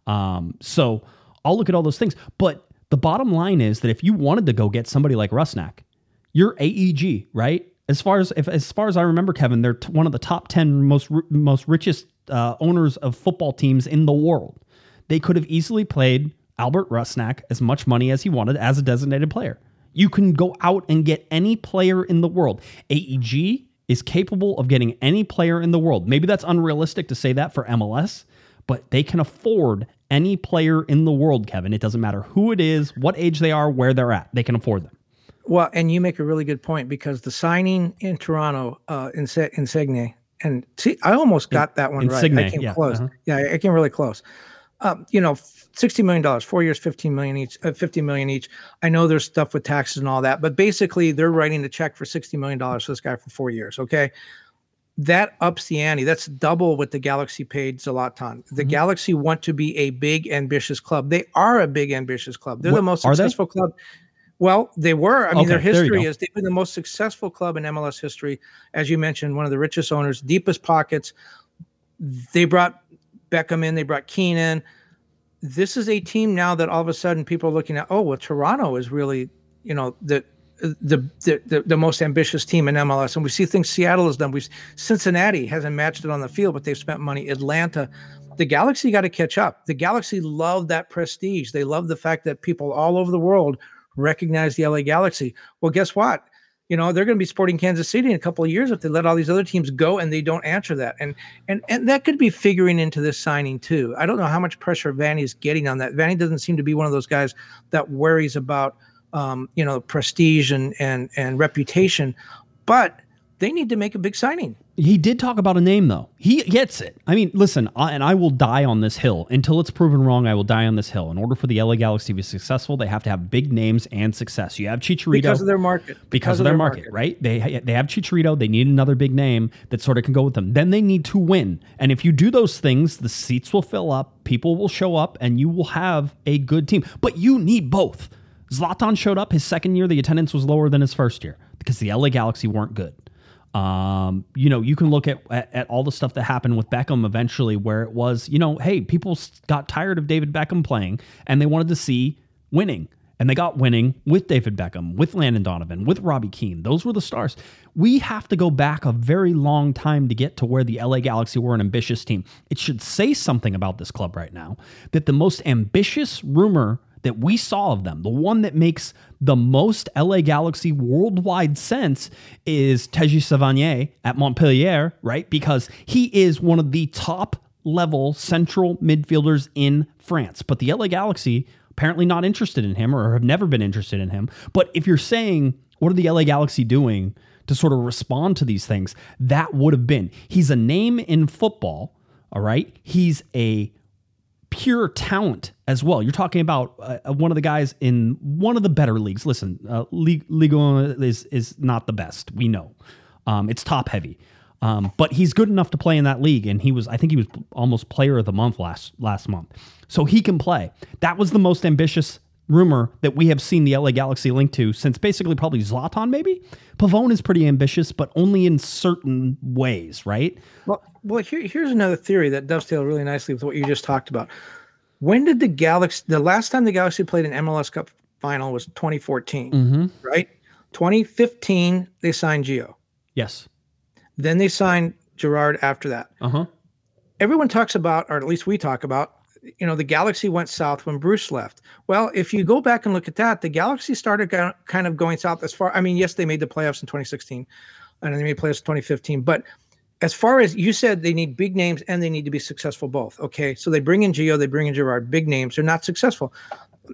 Um, so I'll look at all those things. But the bottom line is that if you wanted to go get somebody like Rusnak, you're AEG, right? As far as if, as far as I remember, Kevin, they're t- one of the top ten most most richest uh, owners of football teams in the world. They could have easily played Albert Rusnak as much money as he wanted as a designated player. You can go out and get any player in the world. AEG is capable of getting any player in the world. Maybe that's unrealistic to say that for MLS, but they can afford any player in the world, Kevin. It doesn't matter who it is, what age they are, where they're at. They can afford them. Well, and you make a really good point because the signing in Toronto, uh, Insigne, and see, I almost got that one Insigne, right. I came yeah, close. uh-huh. Yeah, I came really close. Um, you know, sixty million dollars, four years, fifteen million each, uh, fifty million each. I know there's stuff with taxes and all that, but basically they're writing the check for sixty million dollars to this guy for four years. Okay, that ups the ante. That's double what the Galaxy paid Zlatan. The Mm-hmm. Galaxy want to be a big, ambitious club. They are a big, ambitious club. They're What- the most successful club. Well, they were. I mean, their Okay, you history is they've been the most successful club in MLS history. As you mentioned, one of the richest owners, deepest pockets. They brought Beckham in, they brought Keane in. This is a team now that all of a sudden people are looking at, oh, well, Toronto is really, you know, the the the, the, the most ambitious team in MLS. And we see things Seattle has done. We've Cincinnati hasn't matched it on the field, but they've spent money. Atlanta. The Galaxy got to catch up. The Galaxy love that prestige. They love the fact that people all over the world recognize the LA Galaxy. Well, guess what? You know, they're going to be sporting Kansas City in a couple of years if they let all these other teams go and they don't answer that. And and and that could be figuring into this signing too. I don't know how much pressure Vanney is getting on that. Vanney doesn't seem to be one of those guys that worries about um, you know, prestige and and and reputation, but they need to make a big signing. He did talk about a name though. He gets it. I mean, listen, I, and I will die on this hill until it's proven wrong. I will die on this hill. In order for the LA Galaxy to be successful, they have to have big names and success. You have Chicharito Because of their market. because, of their, market, right? They they have Chicharito. They need another big name that sort of can go with them. Then they need to win. And if you do those things, the seats will fill up, people will show up, and you will have a good team. But you need both. Zlatan showed up his second year. The attendance was lower than his first year because the LA Galaxy weren't good. Um, you know, you can look at, at at all the stuff that happened with Beckham eventually, where it was, you know, hey, people got tired of David Beckham playing, and they wanted to see winning. And they got winning with David Beckham, with Landon Donovan, with Robbie Keane. Those were the stars. We have to go back a very long time to get to where the LA Galaxy were an ambitious team. It should say something about this club right now that the most ambitious rumor that we saw of them, the one that makes the most LA Galaxy worldwide sense, is Teji Savanier at Montpellier, right? Because he is one of the top level central midfielders in France. But the LA Galaxy apparently not interested in him or have never been interested in him. But if you're saying, what are the LA Galaxy doing to sort of respond to these things? That would have been. He's a name in football, all right? He's a pure talent as well. You're talking about uh, one of the guys in one of the better leagues. Listen, uh, Ligue 1 is is not the best. We know um, it's top heavy, um, but he's good enough to play in that league. And he was, I think, he was almost player of the month last last month. So he can play. That was the most ambitious rumor that we have seen the LA Galaxy linked to since basically probably Zlatan. Maybe Pavón is pretty ambitious, but only in certain ways, right? Well, well, here, here's another theory that dovetails really nicely with what you just talked about. When did the Galaxy? The last time the Galaxy played an MLS Cup final was 2014, Mm-hmm. right? 2015 they signed Gio. Yes. Then they signed Gerard after that. Uh huh. Everyone talks about, or at least we talk about, you know, the Galaxy went south when Bruce left. Well, if you go back and look at that, the Galaxy started kind of going south as far. I mean, yes, they made the playoffs in 2016, and they made playoffs in 2015, but as far as you said, they need big names and they need to be successful both. Okay, so they bring in Gio, they bring in Gerard, big names. They're not successful.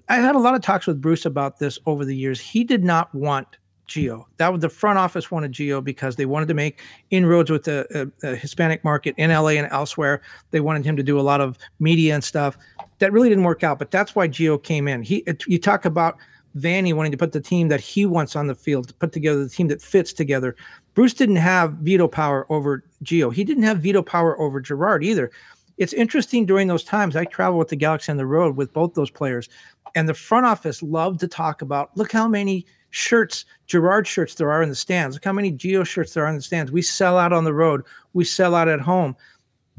I had a lot of talks with Bruce about this over the years. He did not want Gio. That was the front office wanted Gio because they wanted to make inroads with the uh, uh, Hispanic market in LA and elsewhere. They wanted him to do a lot of media and stuff. That really didn't work out, but that's why Gio came in. He, it, you talk about Vanney wanting to put the team that he wants on the field, to put together the team that fits together. Bruce didn't have veto power over Gio. He didn't have veto power over Gerard either. It's interesting during those times. I travel with the Galaxy on the road with both those players, and the front office loved to talk about look how many shirts, Gerard shirts there are in the stands. Look how many Gio shirts there are in the stands. We sell out on the road. We sell out at home.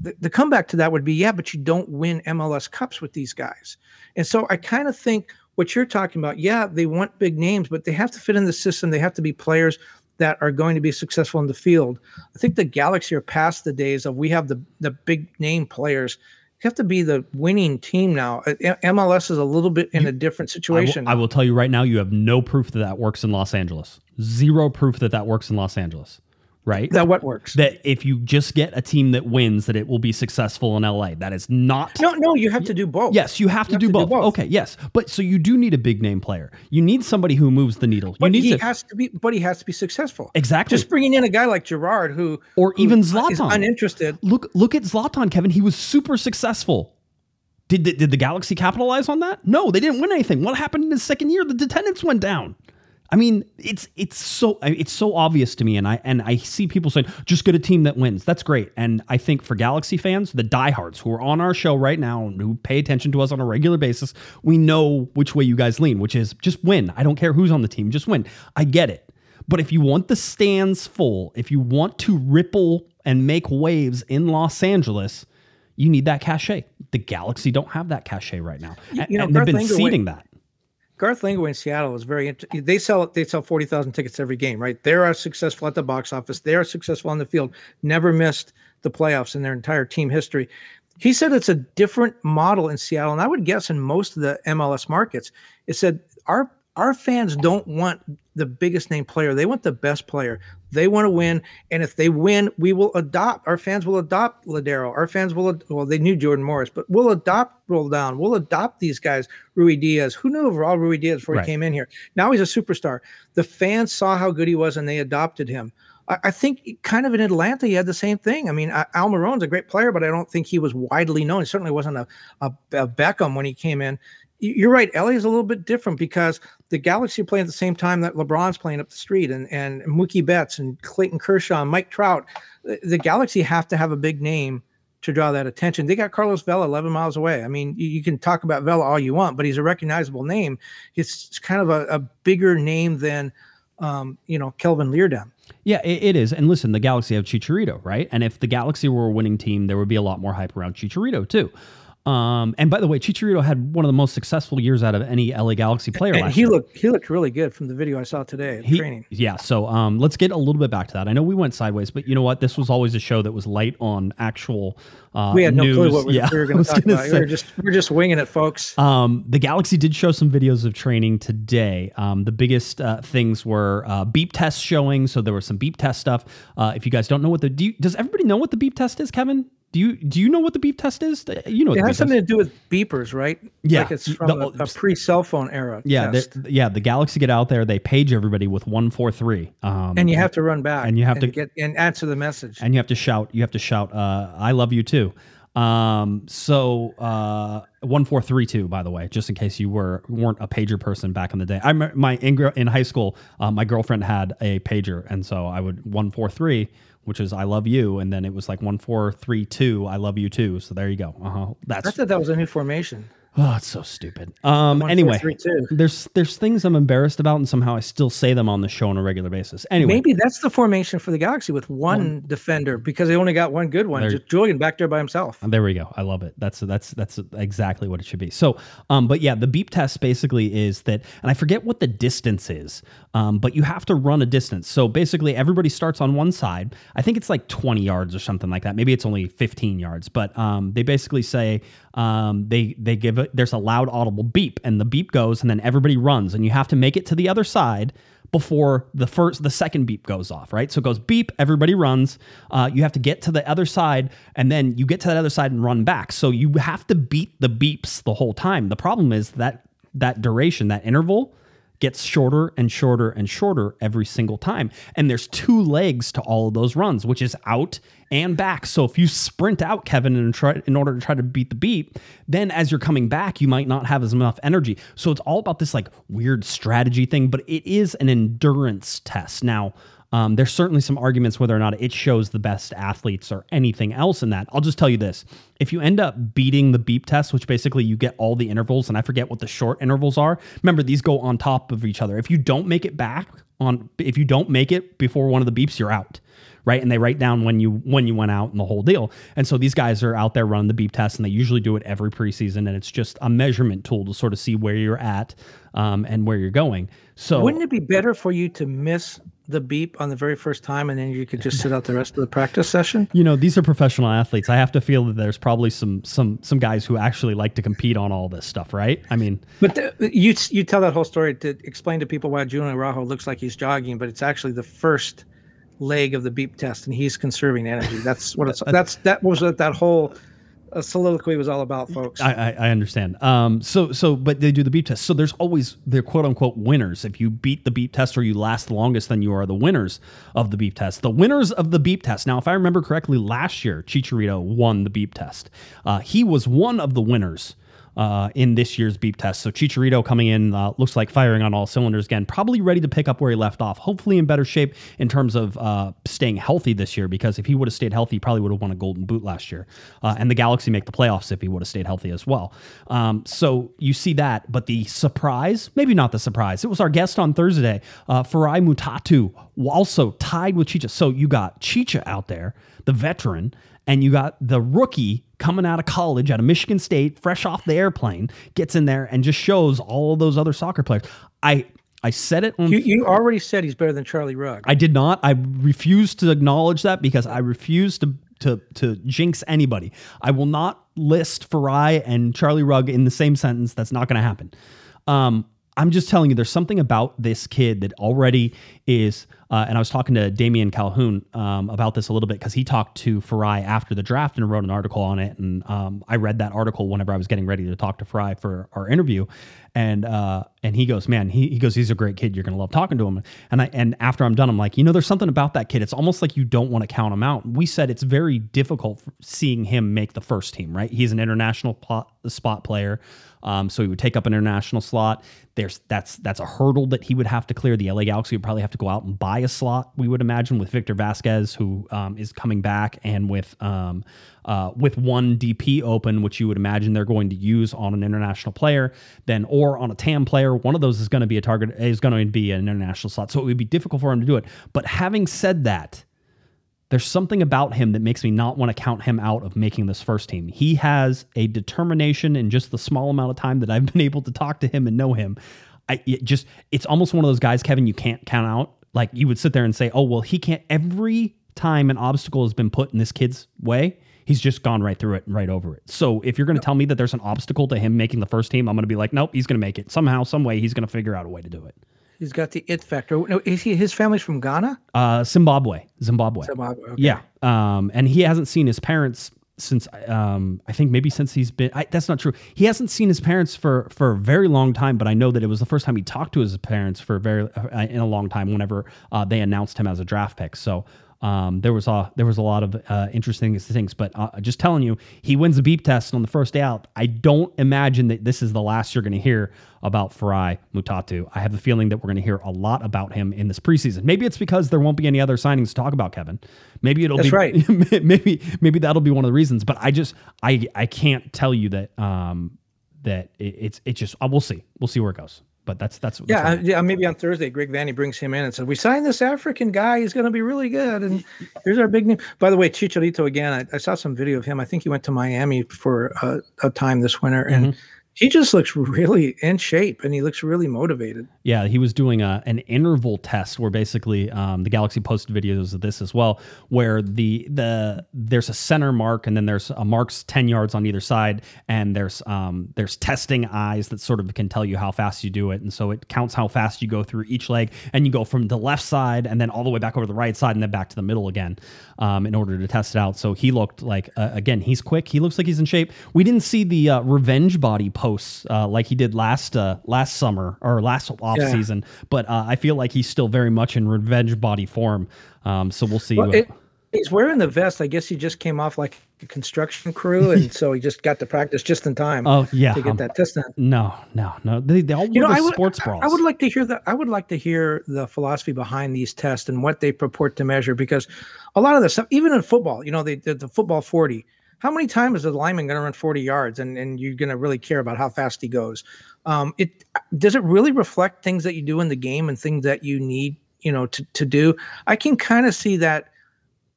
The, the comeback to that would be, yeah, but you don't win MLS Cups with these guys. And so I kind of think what you're talking about, yeah, they want big names, but they have to fit in the system. They have to be players that are going to be successful in the field. I think the Galaxy are past the days of we have the the big name players. You have to be the winning team now. Uh, MLS is a little bit in a different I will, situation. I will tell you right now, you have no proof that that works in Los Angeles. Zero proof that that works in Los Angeles. Right? that what works. that if you just get a team that wins, that it will be successful in LA. That is not. no, no, you have to do both. Yes, you have to, have do, to do both. both. Okay, yes, but so you do need a big name player. You need somebody who moves the needle. You but need he to has to be. But he has to be successful. exactly. Just bringing in a guy like Gerard, who Or who even is Zlatan. uninterested. look look at Zlatan, Kevin. He was super successful. Did the, did the Galaxy capitalize on that? No, they didn't win anything. What happened in his second year? The attendance went down. I mean, it's it's so it's so obvious to me, and I and I see people saying just get a team that wins. That's great, and I think for Galaxy fans, the diehards who are on our show right now and who pay attention to us on a regular basis, we know which way you guys lean, which is just win. I don't care who's on the team, just win. I get it, but if you want the stands full, if you want to ripple and make waves in Los Angeles, you need that cachet. The Galaxy don't have that cachet right now, and, you know, and they've been seeding that. Garth Lagerwey in Seattle is very. They sell they sell forty thousand tickets every game, right? They are successful at the box office. They are successful on the field. Never missed the playoffs in their entire team history. He said it's a different model in Seattle, and I would guess in most of the MLS markets. It said our our fans don't want the biggest name player. They want the best player. They want to win, and if they win, we will adopt. Our fans will adopt Lodeiro. Our fans will. Well, they knew Jordan Morris, but we'll adopt Roldan. We'll adopt these guys. Ruidíaz. Who knew of Raul Ruidíaz before Right. he came in here? Now he's a superstar. The fans saw how good he was, and they adopted him. I, I think kind of in Atlanta, he had the same thing. I mean, I- Almirón's a great player, but I don't think he was widely known. He certainly wasn't a, a, a Beckham when he came in. You're right. LA is a little bit different because the Galaxy are playing at the same time that LeBron's playing up the street, and and Mookie Betts and Clayton Kershaw, and Mike Trout. The, the Galaxy have to have a big name to draw that attention. They got Carlos Vela 11 miles away. I mean, you, you can talk about Vela all you want, but he's a recognizable name. It's, it's kind of a, a bigger name than, um, you know, Kelvin Leerdam. Yeah, it, it is. And listen, the Galaxy have Chicharito, right? And if the Galaxy were a winning team, there would be a lot more hype around Chicharito too. Um, and by the way, Chicharito had one of the most successful years out of any LA Galaxy player And last he year. looked he looked really good from the video I saw today He- training. Yeah, so um, let's get a little bit back to that. I know we went sideways, but you know what? This was always a show that was light on actual. Uh, We had no news. clue what we, yeah, we were going to talk about. say- We were just we we're just winging it, folks. Um, the Galaxy did show some videos of training today. Um, the biggest uh, things were uh, beep tests showing. So there was some beep test stuff. Uh, if you guys don't know what the do you, does everybody know what the beep test is, Kevin? Do you do you know what the beep test is? Uh, You know it has something test. to do with beepers, right? Yeah, like it's the- from a, a pre-cell phone era. Yeah, yeah. The Galaxy get out there. They page everybody with one four three. Um, and you have to run back and you have to- get and answer the message. and you have to shout you have to shout uh, i love you too um so uh 1432 by the way just in case you were weren't a pager person back in the day i my in, in high school uh, my girlfriend had a pager and so i would 143 which is i love you and then it was like 1432 i love you too. So there you go. Uh-huh. I that's thought that was a new formation. Oh it's so stupid um anyway 1432. there's there's things i'm embarrassed about and somehow i still say them on the show on a regular basis anyway Maybe that's the formation for the Galaxy with one, defender because they only got one good one. There- Just Julian back there by himself. There we go. I love it. That's that's that's exactly what it should be. So, um, but yeah, the beep test basically is that, and I forget what the distance is, um, but you have to run a distance. So basically, everybody starts on one side. I think it's like 20 yards or something like that. Maybe it's only 15 yards, but um, they basically say um, they they give There's a loud audible beep, and the beep goes, and then everybody runs, and you have to make it to the other side before the first the second beep goes off right? So it goes beep everybody runs uh, you have to get to the other side and then you get to that other side and run back. So you have to beat the beeps the whole time. The problem is that that duration that interval gets shorter and shorter and shorter every single time. And there's two legs to all of those runs which is out and back. So if you sprint out kevin and try in order to try to beat the beep then as you're coming back you might not have as enough energy. So it's all about this like weird strategy thing but it is an endurance test. Now um, there's certainly some arguments whether or not it shows the best athletes or anything else in that. I'll just tell you this. If you end up beating the beep test, which basically you get all the intervals, and I forget what the short intervals are, remember these go on top of each other. If you don't make it back on, if you don't make it before one of the beeps, you're out. Right. And they write down when you when you went out and the whole deal. And so these guys are out there running the beep test and they usually do it every preseason. And it's just a measurement tool to sort of see where you're at um, and where you're going. So Wouldn't it be better for you to miss the beep on the very first time and then you could just sit out the rest of the practice session? you know these are professional athletes i have to feel that there's probably some some some guys who actually like to compete on all this stuff right i mean But the, you you tell that whole story to explain to people why Julian Araujo looks like he's jogging, but it's actually the first leg of the beep test, and he's conserving energy. That's what it's. That's that was that whole uh, soliloquy was all about, folks. I, I, I understand. Um, so so, but they do the beep test. So there's always they're quote unquote winners. If you beat the beep test or you last longest, then you are the winners of the beep test. The winners of the beep test. Now, if I remember correctly, last year Chicharito won the beep test. Uh, he was one of the winners. Uh, in this year's beep test. So Chicharito coming in uh, looks like firing on all cylinders again, probably ready to pick up where he left off. Hopefully in better shape in terms of uh, staying healthy this year, because if he would have stayed healthy, he probably would have won a Golden Boot last year. Uh, and the Galaxy make the playoffs if he would have stayed healthy as well. Um, so you see that, but the surprise, maybe not the surprise, it was our guest on Thursday, uh, Farai Mutatu, also tied with Chicha. So you got Chicha out there, the veteran, and you got the rookie coming out of college out of Michigan State, fresh off the airplane, gets in there and just shows all of those other soccer players. I I said it on you, you already said he's better than Charlie Rugg. I did not. I refuse to acknowledge that because I refuse to to to jinx anybody. I will not list Farai and Charlie Rugg in the same sentence. That's not going to happen. Um, I'm just telling you, there's something about this kid that already is. Uh, and I was talking to Damian Calhoun um, about this a little bit because he talked to Farai after the draft and wrote an article on it. And um, I read that article whenever I was getting ready to talk to Farai for our interview. And uh, and he goes, man, he, he goes, he's a great kid. You're gonna love talking to him. And I and after I'm done, I'm like, you know, there's something about that kid. It's almost like you don't want to count him out. We said it's very difficult seeing him make the first team, right? He's an international spot player. Um, so he would take up an international slot. There's that's that's a hurdle that he would have to clear. The LA Galaxy would probably have to go out and buy a slot. We would imagine with Victor Vázquez, who um, is coming back, and with um, uh, with one DP open, which you would imagine they're going to use on an international player, then or on a TAM player. One of those is going to be a target is going to be an international slot. So it would be difficult for him to do it. But having said that, there's something about him that makes me not want to count him out of making this first team. He has a determination in just the small amount of time that I've been able to talk to him and know him. I it just it's almost one of those guys, Kevin, you can't count out. Like you would sit there and say, "Oh, well, he can't." Every time an obstacle has been put in this kid's way, he's just gone right through it and right over it. So if you're going to tell me that there's an obstacle to him making the first team, I'm going to be like, "Nope, he's going to make it somehow, some way. He's going to figure out a way to do it." He's got the it factor. No, is he? His family's from Ghana. Uh, Zimbabwe, Zimbabwe. Zimbabwe, okay. Yeah. Um, and he hasn't seen his parents since um, I think maybe since he's been. I, that's not true. He hasn't seen his parents for for a very long time. But I know that it was the first time he talked to his parents for very uh, in a long time. Whenever uh, they announced him as a draft pick, so. Um, there was a there was a lot of uh, interesting things, but uh, just telling you, he wins the beep test on the first day out. I don't imagine that this is the last you're going to hear about Farai Mutatu. I have the feeling that we're going to hear a lot about him in this preseason. Maybe it's because there won't be any other signings to talk about, Kevin. Maybe it'll That's be right. maybe maybe that'll be one of the reasons. But I just I I can't tell you that um that it, it's it just uh, we'll see we'll see where it goes. But that's that's that's Yeah, uh, yeah. Maybe on Thursday, Greg Vanney brings him in and says, "We signed this African guy. He's going to be really good." And here's our big name. By the way, Chicharito again. I, I saw some video of him. I think he went to Miami for a, a time this winter, and he just looks really in shape, and he looks really motivated. Yeah, he was doing a, an interval test where basically um, the Galaxy posted videos of this as well, where the the there's a center mark and then there's a marks ten yards on either side, and there's um, there's testing eyes that sort of can tell you how fast you do it, and so it counts how fast you go through each leg, and you go from the left side and then all the way back over the right side and then back to the middle again, um, in order to test it out. So he looked like uh, again he's quick, he looks like he's in shape. We didn't see the uh, revenge body posts uh, like he did last uh, last summer or last off Yeah. season, but uh, I feel like he's still very much in revenge body form. Um, so we'll see. Well, it, he's wearing the vest. I guess he just came off like a construction crew, and so he just got to practice just in time. Oh, yeah, to get um, that test done. no, no, no. They, they all You wear know, the I would, sports bras. I would like to hear the I would like to hear the philosophy behind these tests and what they purport to measure, because a lot of the stuff, even in football, you know, they did the football forty. How many times is a lineman going to run forty yards, and and you're going to really care about how fast he goes? Um, it does it really reflect things that you do in the game and things that you need, you know, to to do? I can kind of see that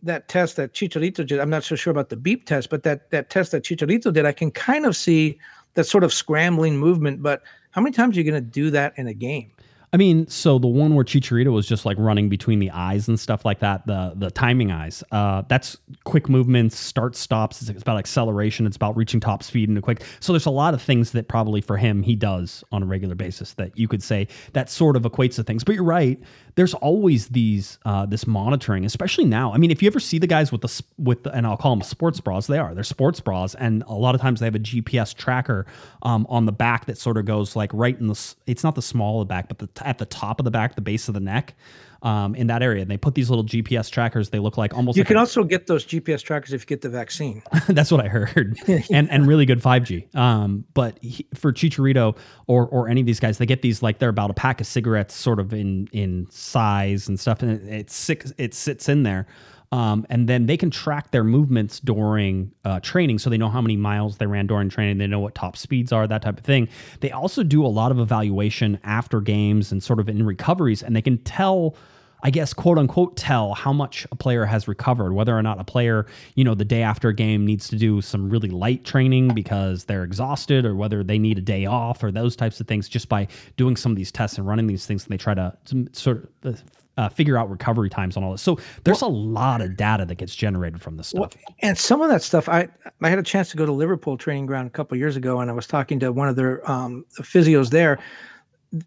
that test that Chicharito did. I'm not so sure about the beep test, but that that test that Chicharito did, I can kind of see that sort of scrambling movement. But how many times are you going to do that in a game? I mean, so the one where Chicharito was just like running between the eyes and stuff like that, the the timing eyes. Uh, that's quick movements, start stops. It's about acceleration. It's about reaching top speed and a quick. So there's a lot of things that probably for him he does on a regular basis that you could say that sort of equates to things. But you're right. There's always these uh, this monitoring, especially now. I mean, if you ever see the guys with the with the, and I'll call them sports bras, they are they're sports bras, and a lot of times they have a GPS tracker um, on the back that sort of goes like right in the. It's not the small of the back, but the, at the top of the back, the base of the neck, um, in that area. And they put these little GPS trackers. They look like almost. You like can a- also get those GPS trackers if you get the vaccine. That's what I heard, and and really good 5G. Um, but he, for Chicharito or or any of these guys, they get these like they're about a pack of cigarettes, sort of in in size and stuff, and it, it sits it sits in there. Um, and then they can track their movements during uh, training, so they know how many miles they ran during training. They know what top speeds are, that type of thing. They also do a lot of evaluation after games and sort of in recoveries, and they can tell I guess, quote unquote, tell how much a player has recovered, whether or not a player, you know, the day after a game needs to do some really light training because they're exhausted or whether they need a day off or those types of things just by doing some of these tests and running these things. And they try to, sort of uh, figure out recovery times on all this. So there's a lot of data that gets generated from this stuff. And some of that stuff, I I had a chance to go to Liverpool training ground a couple years ago, and I was talking to one of their um, physios there.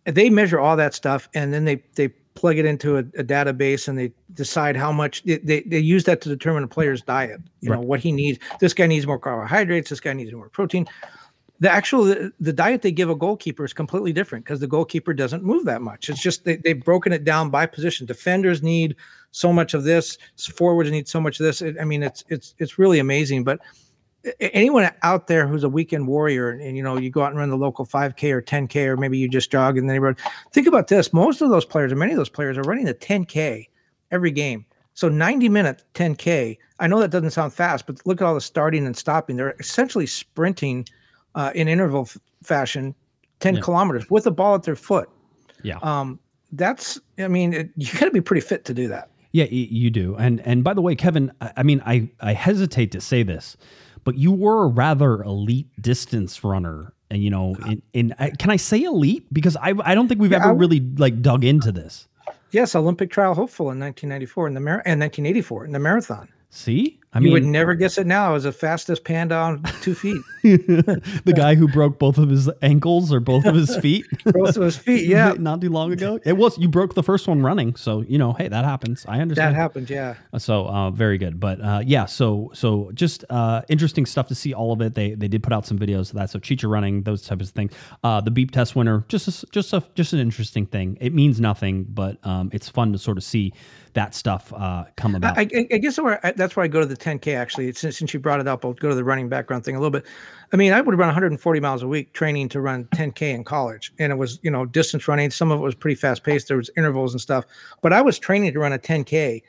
They measure all that stuff, and then they they plug it into a, a database, and they decide how much they, they they use that to determine a player's diet. You know what he needs. This guy needs more carbohydrates. This guy needs more protein. The actual the, the diet they give a goalkeeper is completely different because the goalkeeper doesn't move that much. It's just they, they've broken it down by position. Defenders need so much of this. Forwards need so much of this. It- I mean, it's it's it's really amazing. But anyone out there who's a weekend warrior and, and, you know you go out and run the local 5k or 10k or maybe you just jog in the neighborhood think about this most of those players or many of those players are running a 10k every game so 90 minute 10k i know that doesn't sound fast but look at all the starting and stopping they're essentially sprinting uh, in interval f- fashion 10 Yeah. kilometers with a ball at their foot Yeah. um, that's i mean it, you got to be pretty fit to do that Yeah, you do. And and by the way, Kevin, I, mean, I I hesitate to say this, but you were a rather elite distance runner. And you know, in, in can I say elite? Because I I don't think we've Yeah, ever w- really like dug into this. yes olympic trial hopeful in 1994 in the mar- and 1984 in the marathon See, I you mean, would never guess it now as the fastest panda on two feet the guy who broke both of his ankles or both of his feet. both of his feet yeah not too long ago. It was you broke the first one running, so you know, hey, that happens. I understand. that happened yeah So uh, very good, but uh, yeah. So so just uh, interesting stuff to see all of it. They they did put out some videos of that. So Chicha running those types of things. Uh, the beep test winner, just a, just a just an interesting thing. It means nothing, but um, it's fun to sort of see that stuff uh, come about. I, I, I guess where I, that's where I go to the 10K actually. Since, since you brought it up, I'll go to the running background thing a little bit. I mean, I would run 140 miles a week training to run 10K in college. And it was, you know, distance running. Some of it was pretty fast paced. There was intervals and stuff. But I was training to run a 10K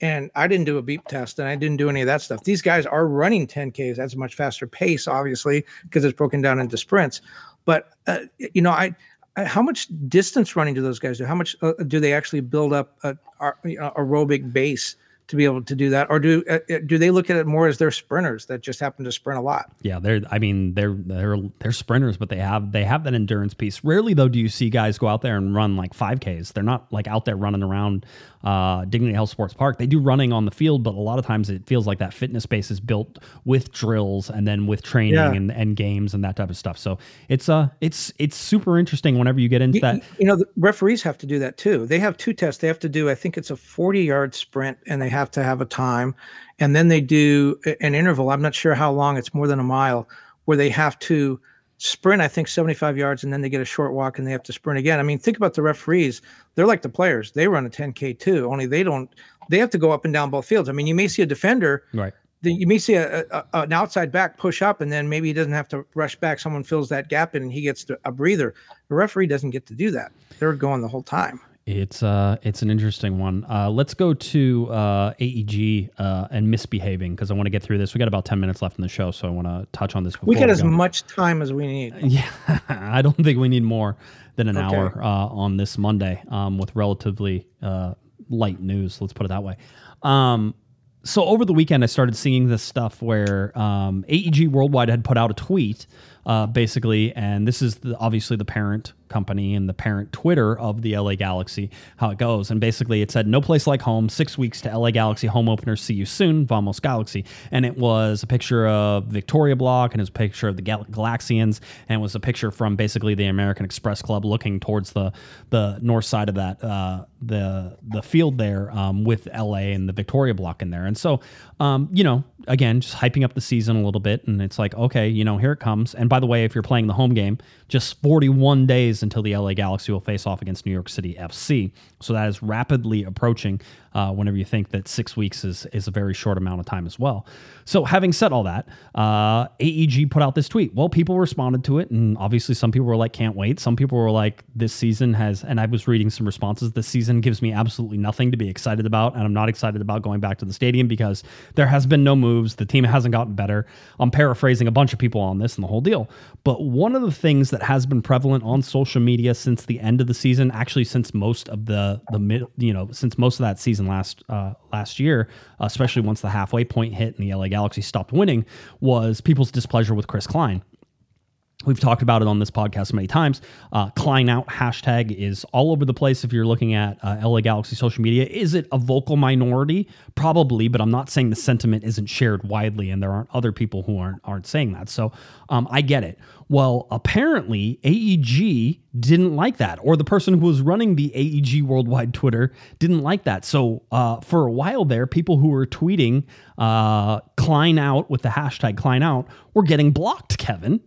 and I didn't do a beep test and I didn't do any of that stuff. These guys are running 10Ks. That's a much faster pace, obviously, because it's broken down into sprints. But, uh, you know, I, how much distance running do those guys do? How much uh, do they actually build up a, a aerobic base to be able to do that, or do uh, uh, do they look at it more as they're sprinters that just happen to sprint a lot? Yeah, they're. I mean, they're they're they're sprinters, but they have they have that endurance piece. Rarely though do you see guys go out there and run like five Ks. They're not like out there running around uh, Dignity Health Sports Park. They do running on the field, but a lot of times it feels like that fitness space is built with drills and then with training Yeah. and, and games and that type of stuff. So it's uh it's it's super interesting whenever you get into You, that. you know, the referees have to do that too. They have two tests. They have to do, I think it's a 40 yard sprint, and they have to have a time, and then they do an interval. I'm not sure how long. It's more than a mile, where they have to sprint. I think 75 yards, and then they get a short walk, and they have to sprint again. I mean, think about the referees. They're like the players. They run a 10k too. Only they don't. They have to go up and down both fields. I mean, you may see a defender Right. the, you may see a, a, a- an outside back push up, and then maybe he doesn't have to rush back. Someone fills that gap in, and he gets to, a breather. The referee doesn't get to do that. They're going the whole time. It's uh, it's an interesting one. Uh, let's go to uh, AEG uh, and misbehaving because I want to get through this. We got about ten minutes left in the show, so I want to touch on this. Before We get as much time as we need. Yeah, I don't think we need more than an Okay. hour uh, on this Monday um, with relatively uh, light news. Let's put it that way. Um, so over the weekend, I started seeing this stuff where um, AEG Worldwide had put out a tweet, uh, basically, and this is the, obviously the parent company and the parent Twitter of the LA Galaxy, how it goes. And basically, it said, "No place like home. Six weeks to LA Galaxy home opener. See you soon, Vamos Galaxy." And it was a picture of Victoria Block, and it was a picture of the Gal- Galaxians, and it was a picture from basically the American Express Club looking towards the the north side of that uh, the the field there um, with LA and the Victoria Block in there. And so, um, you know, again, just hyping up the season a little bit, and it's like, okay, you know, here it comes. And by the way, if you're playing the home game, just 41 days until the LA Galaxy will face off against New York City FC. So that is rapidly approaching. Uh, whenever you think that six weeks is is a very short amount of time as well. So having said all that, uh, AEG put out this tweet. Well, people responded to it, and obviously some people were like, "Can't wait." Some people were like, "This season has," and I was reading some responses. This season gives me absolutely nothing to be excited about, and I'm not excited about going back to the stadium because there has been no moves. The team hasn't gotten better. I'm paraphrasing a bunch of people on this and the whole deal. But one of the things that has been prevalent on social media since the end of the season, actually since most of the the mid, you know, since most of that season last uh, last year, especially once the halfway point hit and the LA Galaxy stopped winning, was people's displeasure with Chris Klein. We've talked about it on this podcast many times. Uh, out hashtag is all over the place if you're looking at uh, LA Galaxy social media. Is it a vocal minority? Probably, but I'm not saying the sentiment isn't shared widely, and there aren't other people who aren't aren't saying that. So um, I get it. Well, apparently AEG didn't like that, or the person who was running the AEG worldwide Twitter didn't like that. So uh, for a while there, people who were tweeting uh, out with the hashtag Klein out were getting blocked, Kevin.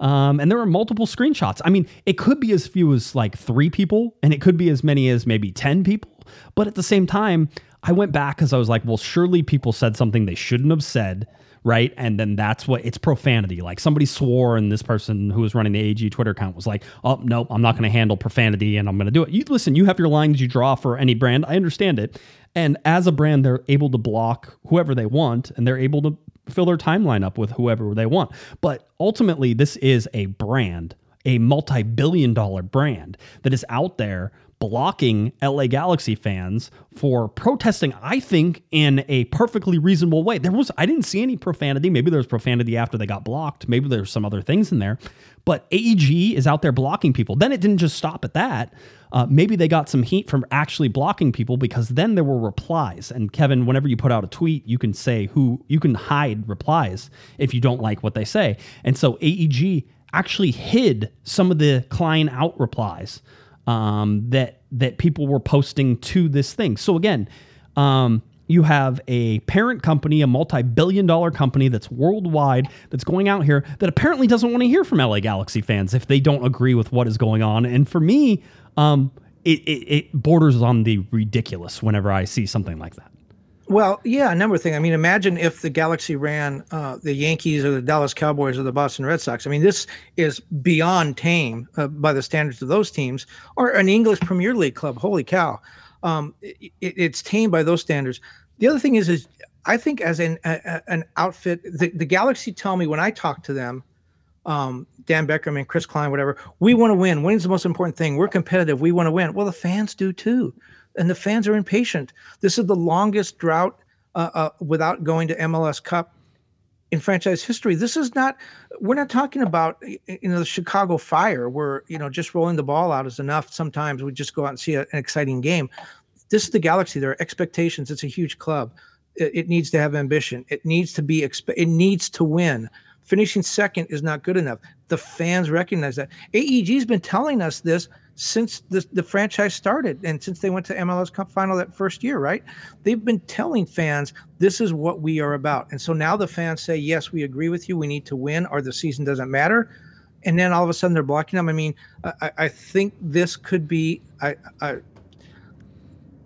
Um, and there were multiple screenshots. I mean, it could be as few as like three people, and it could be as many as maybe 10 people. But at the same time, I went back because I was like, well, surely people said something they shouldn't have said, right? And then that's what it's profanity. Like somebody swore, and this person who was running the AEG Twitter account was like, oh, no, I'm not going to handle profanity and I'm going to do it. You listen, you have your lines you draw for any brand. I understand it. And as a brand, they're able to block whoever they want and they're able to fill their timeline up with whoever they want. But ultimately, this is a brand, a multi billion dollar brand that is out there blocking LA Galaxy fans for protesting, I think, in a perfectly reasonable way. There was, I didn't see any profanity. Maybe there was profanity after they got blocked. Maybe there's some other things in there. But AEG is out there blocking people. Then it didn't just stop at that. Uh, maybe they got some heat from actually blocking people because then there were replies. And Kevin, whenever you put out a tweet, you can say who, you can hide replies if you don't like what they say. And so AEG actually hid some of the Klein out replies um, that that people were posting to this thing. So again, um, you have a parent company, a multi-billion-dollar company that's worldwide, that's going out here that apparently doesn't want to hear from LA Galaxy fans if they don't agree with what is going on. And for me, um, it, it, it borders on the ridiculous whenever I see something like that. Well, yeah, a number of things. I mean, imagine if the Galaxy ran uh, the Yankees or the Dallas Cowboys or the Boston Red Sox. I mean, this is beyond tame uh, by the standards of those teams, or an English Premier League club. Holy cow, um, it, it's tame by those standards. The other thing is, is I think as an a, an outfit, the, the Galaxy tell me when I talk to them, um, Dan Beckerman, Chris Klein, whatever, we want to win. Winning's the most important thing. We're competitive. We want to win. Well, the fans do too and the fans are impatient. This is the longest drought uh, uh, without going to MLS Cup in franchise history. This is not. We're not talking about you know the Chicago Fire, where you know just rolling the ball out is enough. Sometimes we just go out and see a, an exciting game. This is the Galaxy. There are expectations. It's a huge club. It, it needs to have ambition. It needs to be. Expe- it needs to win. Finishing second is not good enough. The fans recognize that. AEG's been telling us this since the, the franchise started and since they went to MLS Cup final that first year, right? They've been telling fans this is what we are about. And so now the fans say, yes, we agree with you. We need to win or the season doesn't matter. And then all of a sudden they're blocking them. I mean, I, I think this could be, I, I,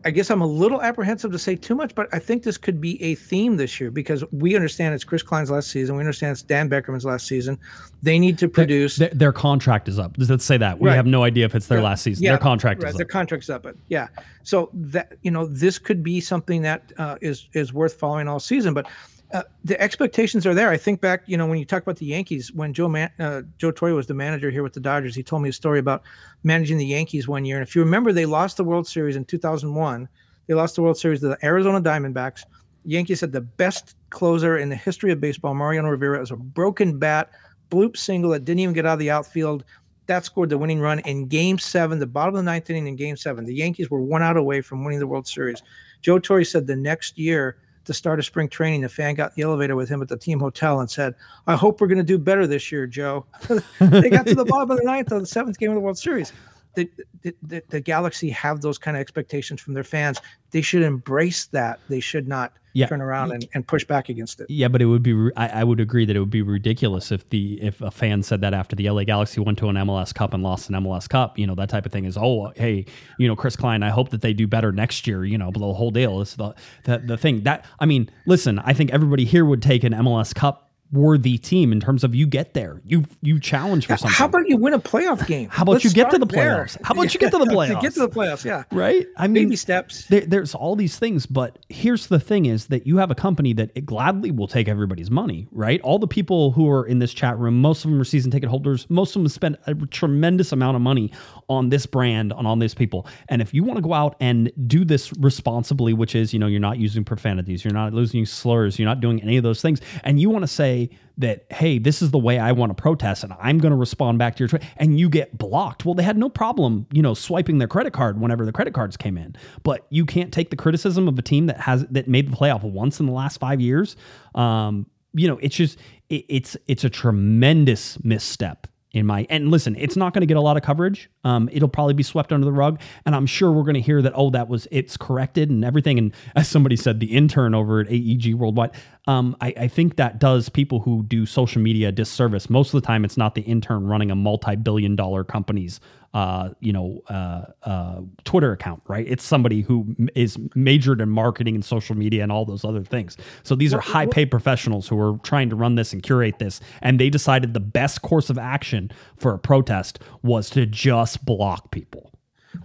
I guess I'm a little apprehensive to say too much, but I think this could be a theme this year because we understand it's Chris Klein's last season. We understand it's Dan Beckerman's last season. They need to produce. Their, their contract is up. Let's say that we Right. have no idea if it's their Yeah. last season. Yeah, their contract right, is Their up. contract's up, but yeah. So that you know, this could be something that uh, is is worth following all season. But uh, the expectations are there. I think back, you know, when you talk about the Yankees, when Joe Man- uh, Joe Torre was the manager here with the Dodgers, he told me a story about managing the Yankees one year. And if you remember, they lost the World Series in 2001. They lost the World Series to the Arizona Diamondbacks. Yankees had the best closer in the history of baseball, Mariano Rivera. It was a broken bat, bloop single that didn't even get out of the outfield. That scored the winning run in Game Seven, the bottom of the ninth inning in Game Seven. The Yankees were one out away from winning the World Series. Joe Torre said the next year, to start of spring training, the fan got in the elevator with him at the team hotel and said, "I hope we're going to do better this year, Joe." they got to the bottom of the ninth of the seventh game of the World Series. The, the, the, the Galaxy have those kind of expectations from their fans. They should embrace that. They should not Yeah. turn around and, and push back against it. Yeah, but it would be. I, I would agree that it would be ridiculous if the if a fan said that after the LA Galaxy went to an MLS Cup and lost an MLS Cup. You know that type of thing is. Oh, hey, you know Chris Klein. I hope that they do better next year. You know, but the whole deal is the the, the thing that I mean. Listen, I think everybody here would take an MLS Cup worthy team in terms of you get there, you you challenge for something. How about you win a playoff game? How about Let's you get to the there. playoffs? How about you get to the playoffs? get to the playoffs, yeah. right? I mean, Baby steps. there, there's all these things, but here's the thing: is that you have a company that it gladly will take everybody's money, right? All the people who are in this chat room, most of them are season ticket holders. Most of them spend a tremendous amount of money on this brand, on all these people. And if you want to go out and do this responsibly, which is, you know, you're not using profanities, you're not using slurs, you're not doing any of those things, and you want to say that, hey, this is the way I want to protest, and I'm going to respond back to your tweet, and you get blocked. Well, they had no problem, you know, swiping their credit card whenever the credit cards came in. But you can't take the criticism of a team that has that made the playoff once in the last five years. Um, you know, it's just it, it's it's a tremendous misstep in my and listen it's not going to get a lot of coverage. Um, it'll probably be swept under the rug and i'm sure we're going to hear that oh that was it's corrected and everything. And as somebody said the intern over at aeg worldwide um, I, I think that does people who do social media disservice. Most of the time it's not the intern running a multi-billion dollar company's uh, you know, uh, uh, Twitter account, right? It's somebody who is majored in marketing and social media and all those other things. So these are high paid professionals who are trying to run this and curate this. And they decided the best course of action for a protest was to just block people.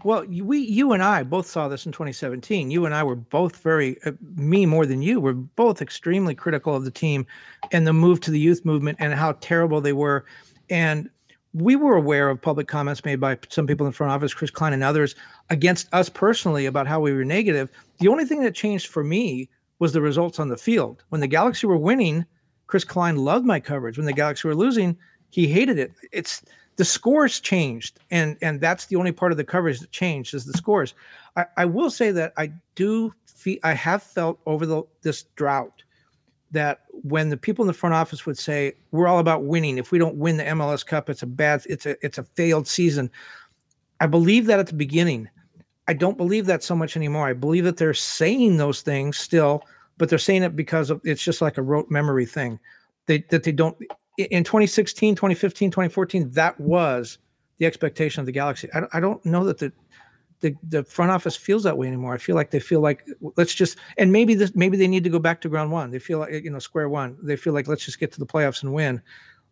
Well, you- we, you and I both saw this in 2017. You and I were both very, uh, me more than you, were both extremely critical of the team and the move to the youth movement and how terrible they were. And we were aware of public comments made by some people in front office, Chris Klein and others, against us personally about how we were negative. The only thing that changed for me was the results on the field. When the Galaxy were winning, Chris Klein loved my coverage. When the Galaxy were losing, he hated it. It's the scores changed, and and that's the only part of the coverage that changed is the scores. I, I will say that I do feel I have felt over the this drought that when the people in the front office would say we're all about winning, if we don't win the MLS Cup, it's a bad, it's a it's a failed season. I believe that at the beginning. I don't believe that so much anymore. I believe that they're saying those things still, but they're saying it because of it's just like a rote memory thing. They that they don't in 2016, 2015, 2014, that was the expectation of the Galaxy. I, I don't know that the, the the front office feels that way anymore. I feel like they feel like let's just and maybe this maybe they need to go back to ground one. They feel like you know square one. They feel like let's just get to the playoffs and win.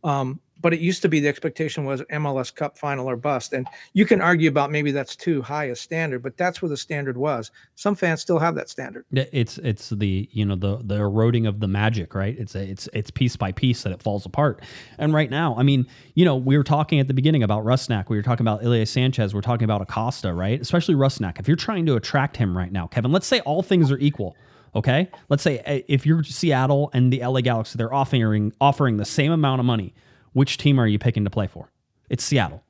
Um, but it used to be the expectation was MLS Cup final or bust, and you can argue about maybe that's too high a standard, but that's where the standard was. Some fans still have that standard. It's it's the you know the the eroding of the magic, right? It's a, it's it's piece by piece that it falls apart. And right now, I mean, you know, we were talking at the beginning about Rusnak. We were talking about Ilie Sanchez. We're talking about Acosta, right? Especially Rusnak. If you're trying to attract him right now, Kevin, let's say all things are equal. Okay, let's say uh, if you're Seattle and the LA Galaxy, they're offering offering the same amount of money. Which team are you picking to play for? It's Seattle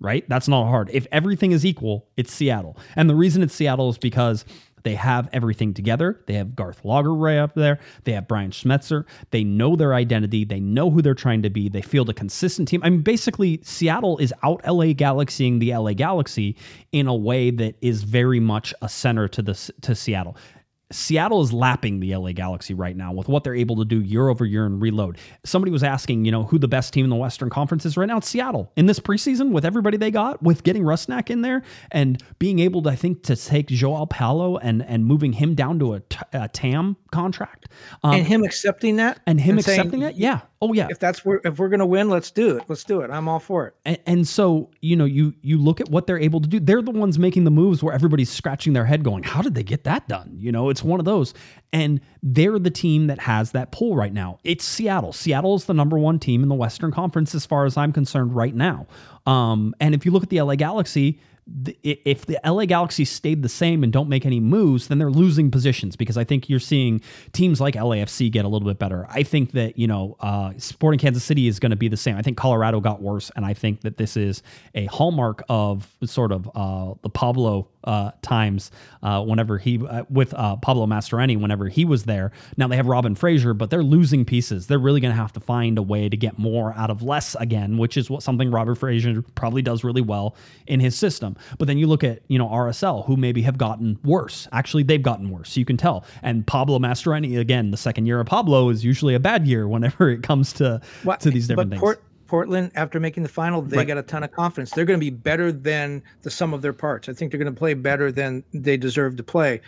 right? That's not hard. If everything is equal, it's Seattle. And the reason it's Seattle is because they have everything together. They have Garth Lagerwey up there. They have Brian Schmetzer. They know their identity. They know who they're trying to be. They field a consistent team. I mean, basically, Seattle is out LA Galaxying the LA Galaxy in a way that is very much a center to the to Seattle. Seattle is lapping the LA Galaxy right now with what they're able to do year over year and reload. Somebody was asking, you know, who the best team in the Western Conference is right now. It's Seattle in this preseason with everybody they got, with getting Rusnak in there and being able to, I think, to take Joao Paulo and and moving him down to a, t- a TAM contract, um, and him accepting that and him saying, accepting it. Yeah. Oh yeah. If that's where if we're gonna win, let's do it. Let's do it. I'm all for it. And, and so you know you you look at what they're able to do. They're the ones making the moves where everybody's scratching their head, going, "How did they get that done?" You know, it's one of those. And they're the team that has that pull right now. It's Seattle. Seattle is the number one team in the Western Conference as far as I'm concerned right now. Um, and if you look at the LA Galaxy, if the LA Galaxy stayed the same and don't make any moves, then they're losing positions because I think you're seeing teams like LAFC get a little bit better. I think that, you know, uh, Sporting Kansas City is going to be the same. I think Colorado got worse, and I think that this is a hallmark of sort of uh, the Pablo uh, times uh, whenever he, uh, with uh, Pablo Mastroeni, whenever he was there. Now they have Robin Fraser, but they're losing pieces. They're really going to have to find a way to get more out of less again, which is what something Robert Fraser probably does really well in his system. But then you look at, you know, RSL, who maybe have gotten worse. Actually, they've gotten worse. You can tell. And Pablo Mastroeni, again, the second year of Pablo is usually a bad year whenever it comes to, Well, to these different things. Port, Portland, after making the final, they Right. got a ton of confidence. They're going to be better than the sum of their parts. I think they're going to play better than they deserve to play.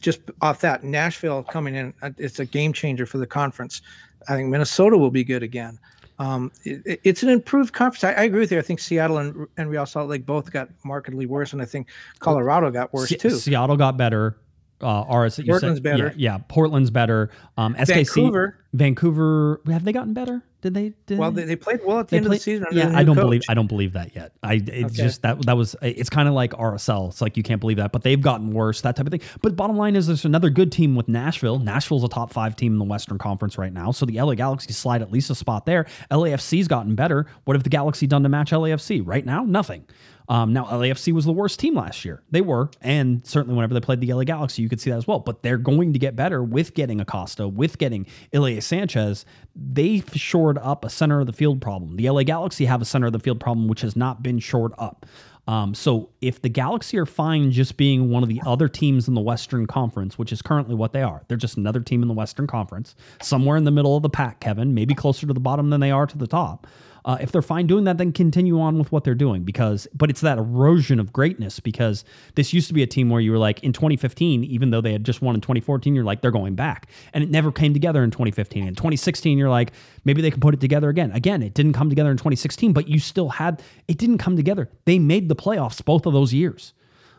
Just off that, Nashville coming in, uh, it's a game changer for the conference. I think Minnesota will be good again. Um, it, it's an improved conference. I, I agree with you. I think Seattle and, and Real Salt Lake both got markedly worse, and I think Colorado got worse Se- too. Seattle got better. Uh, RS, you Portland's said, better. Yeah, yeah, Portland's better. Um, SKC, Vancouver. Vancouver, have they gotten better? Did they? Did Well, they, they played well at the end play- of the season. Yeah, the I don't coach. believe I don't believe that yet. I it's Okay. just that that was it's kind of like RSL. It's like you can't believe that, but they've gotten worse, that type of thing. But bottom line is there's another good team with Nashville. Nashville's a top five team in the Western Conference right now, so the LA Galaxy slide at least a spot there. LAFC's gotten better. What have the Galaxy done to match LAFC? Right now, nothing. Um, now LAFC was the worst team last year. They were, and certainly whenever they played the LA Galaxy, you could see that as well. But they're going to get better with getting Acosta, with getting Ilie Sanchez. They've shored up a center of the field problem. The LA Galaxy have a center of the field problem which has not been shored up. Um, so if the Galaxy are fine just being one of the other teams in the Western Conference, which is currently what they are, they're just another team in the Western Conference, somewhere in the middle of the pack, Kevin, maybe closer to the bottom than they are to the top. Uh, if they're fine doing that, then continue on with what they're doing because, but it's that erosion of greatness because this used to be a team where you were like in 2015, even though they had just won in 2014, you're like, they're going back. And it never came together in 2015. In 2016, you're like, maybe they can put it together again. Again, it didn't come together in 2016, but you still had, it didn't come together. They made the playoffs both of those years.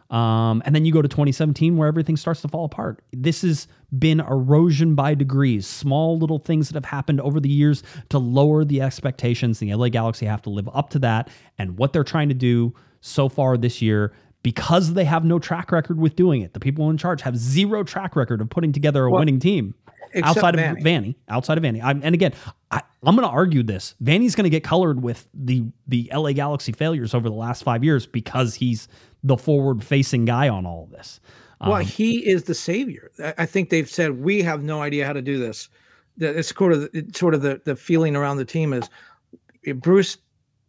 Um, and then you go to 2017 where everything starts to fall apart. This has been erosion by degrees, small little things that have happened over the years to lower the expectations. The LA Galaxy have to live up to that. And what they're trying to do so far this year, because they have no track record with doing it, the people in charge have zero track record of putting together a Well, winning team. Outside of Vanney. Vanney, outside of Vanney, I'm, and again, I, I'm going to argue this. Vanney's going to get colored with the the LA Galaxy failures over the last five years because he's the forward facing guy on all of this. Well, Um, he is the savior. I- think they've said we have no idea how to do this. That it's sort of the- it's sort of the the feeling around the team is Bruce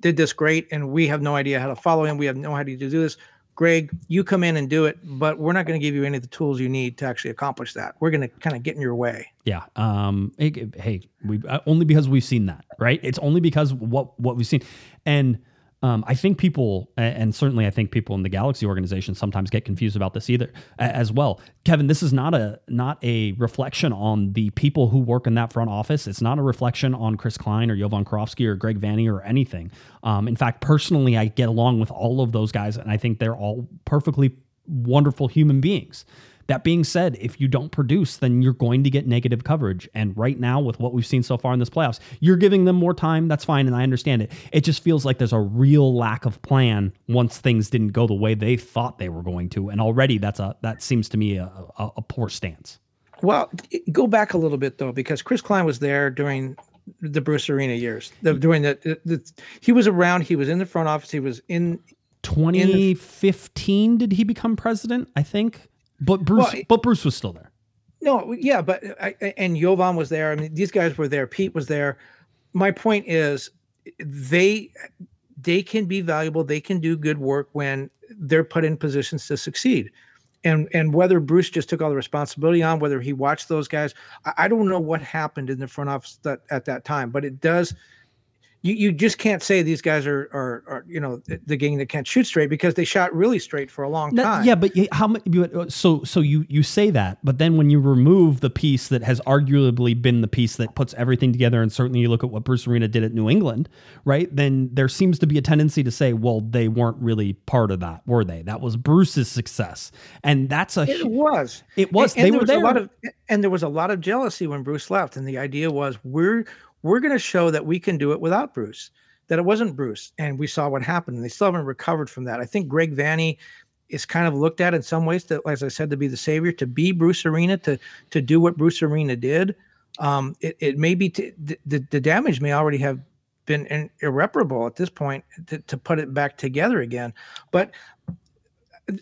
did this great, and we have no idea how to follow him. We have no idea to do this. Greg, you come in and do it, but we're not going to give you any of the tools you need to actually accomplish that. We're going to kind of get in your way. Yeah. Um. Hey, hey, we uh, only because we've seen that, right? It's only because what what we've seen, and um, I think people, and certainly I think people in the Galaxy organization sometimes get confused about this either as well. Kevin, this is not a not a reflection on the people who work in that front office. It's not a reflection on Chris Klein or Jovan Kirovski or Greg Vanney or anything. Um, in fact, personally, I get along with all of those guys, and I think they're all perfectly wonderful human beings. That being said, if you don't produce, then you're going to get negative coverage. And right now, with what we've seen so far in this playoffs, you're giving them more time. That's fine. And I understand it. It just feels like there's a real lack of plan once things didn't go the way they thought they were going to. And already that's a, that seems to me a, a, a poor stance. Well, go back a little bit though, because Chris Klein was there during the Bruce Arena years. The, during the, the, the he was around. He was in the front office. He was in 2015, did he become president? I think. But Bruce, Well, but Bruce was still there. No, yeah, but I, and Jovan was there. I mean, these guys were there. Pete was there. My point is, they they can be valuable. They can do good work when they're put in positions to succeed. And and whether Bruce just took all the responsibility on, whether he watched those guys, I, I don't know what happened in the front office that, at that time. But it does. You, you just can't say these guys are, are, are you know the, the gang that can't shoot straight because they shot really straight for a long No, time. yeah, but how much? Uh, so, so you you say that, but then when you remove the piece that has arguably been the piece that puts everything together, and certainly you look at what Bruce Arena did at New England, right? Then there seems to be a tendency to say, well, they weren't really part of that, were they? That was Bruce's success, and that's a It was. It was. And, They and were there was there. a lot of and there was a lot of jealousy when Bruce left. And the idea was we're we're going to show that we can do it without Bruce. That it wasn't Bruce, and we saw what happened. And they still haven't recovered from that. I think Greg Vanney is kind of looked at in some ways to, as I said, to be the savior, to be Bruce Arena, to to do what Bruce Arena did. Um, it, it may be t- the, the damage may already have been in, irreparable at this point to, to put it back together again. But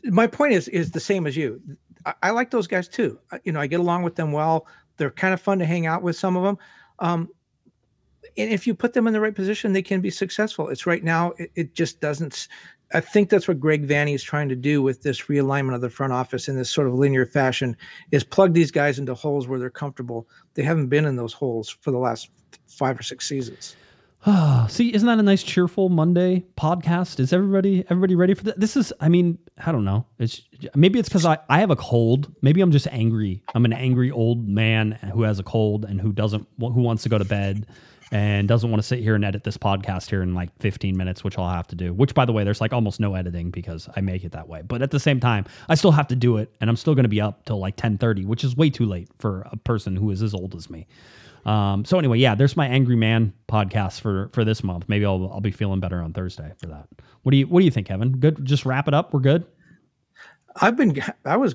my point is is the same as you. I, I like those guys too. You know, I get along with them well. They're kind of fun to hang out with. Some of them. Um, and if you put them in the right position, they can be successful. It's right now. It, it just doesn't. I think that's what Greg Vanney is trying to do with this realignment of the front office in this sort of linear fashion, is plug these guys into holes where they're comfortable. They haven't been in those holes for the last five or six seasons. See, isn't that a nice cheerful Monday podcast? Is everybody everybody ready for that? This is, I mean, I don't know. It's maybe it's because I, I have a cold. Maybe I'm just angry. I'm an angry old man who has a cold and who doesn't who wants to go to bed and doesn't want to sit here and edit this podcast here in like 15 minutes, which I'll have to do. Which, by the way, there's like almost no editing because I make it that way. But at the same time, I still have to do it, and I'm still going to be up till like 10:30, which is way too late for a person who is as old as me. Um, so anyway, yeah, there's my angry man podcast for for this month. Maybe I'll I'll be feeling better on Thursday for that. What do you What do you think, Kevin? Good. Just wrap it up. We're good. I've been. I was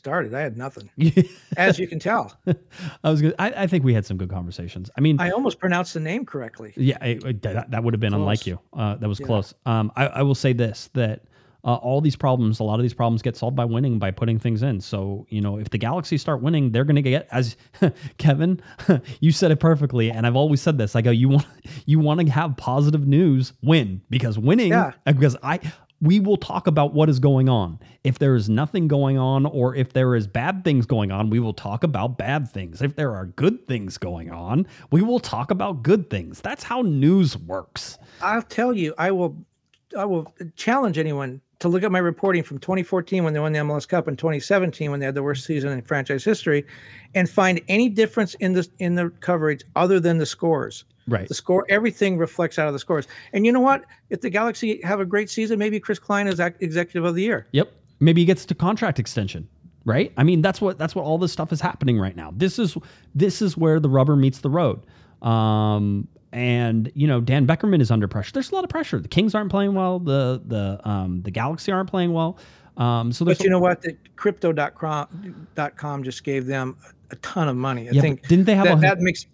started. I had nothing, as you can tell. I was. Good. I, I think we had some good conversations. I mean, I almost pronounced the name correctly. Yeah, it, it- that, that would have been unlike you. Uh, that was Yeah. close. Um, I, I will say this that uh, all these problems, a lot of these problems get solved by winning, by putting things in. So, you know, if the Galaxy start winning, they're going to get, as Kevin, you said it perfectly. And I've always said this I go, you want, you want to have positive news, win, because winning, Yeah. because I, we will talk about what is going on. If there is nothing going on, or if there is bad things going on, we will talk about bad things. If there are good things going on, we will talk about good things. That's how news works. I'll tell you, I will, I will challenge anyone to look at my reporting from 2014 when they won the MLS Cup and 2017 when they had the worst season in franchise history, and find any difference in the in the coverage other than the scores. Right. The score, everything reflects out of the scores. And you know what? If the Galaxy have a great season, maybe Chris Klein is executive of the year. Yep. Maybe he gets to contract extension. Right. I mean, that's what that's what all this stuff is happening right now. This is this is where the rubber meets the road. Um, and you know, Dan Beckerman is under pressure. There's a lot of pressure. The Kings aren't playing well. The the um, the Galaxy aren't playing well. Um, so But you know what? The crypto.com dot com just gave them a ton of money. I Yeah, think didn't they have that, a- that makes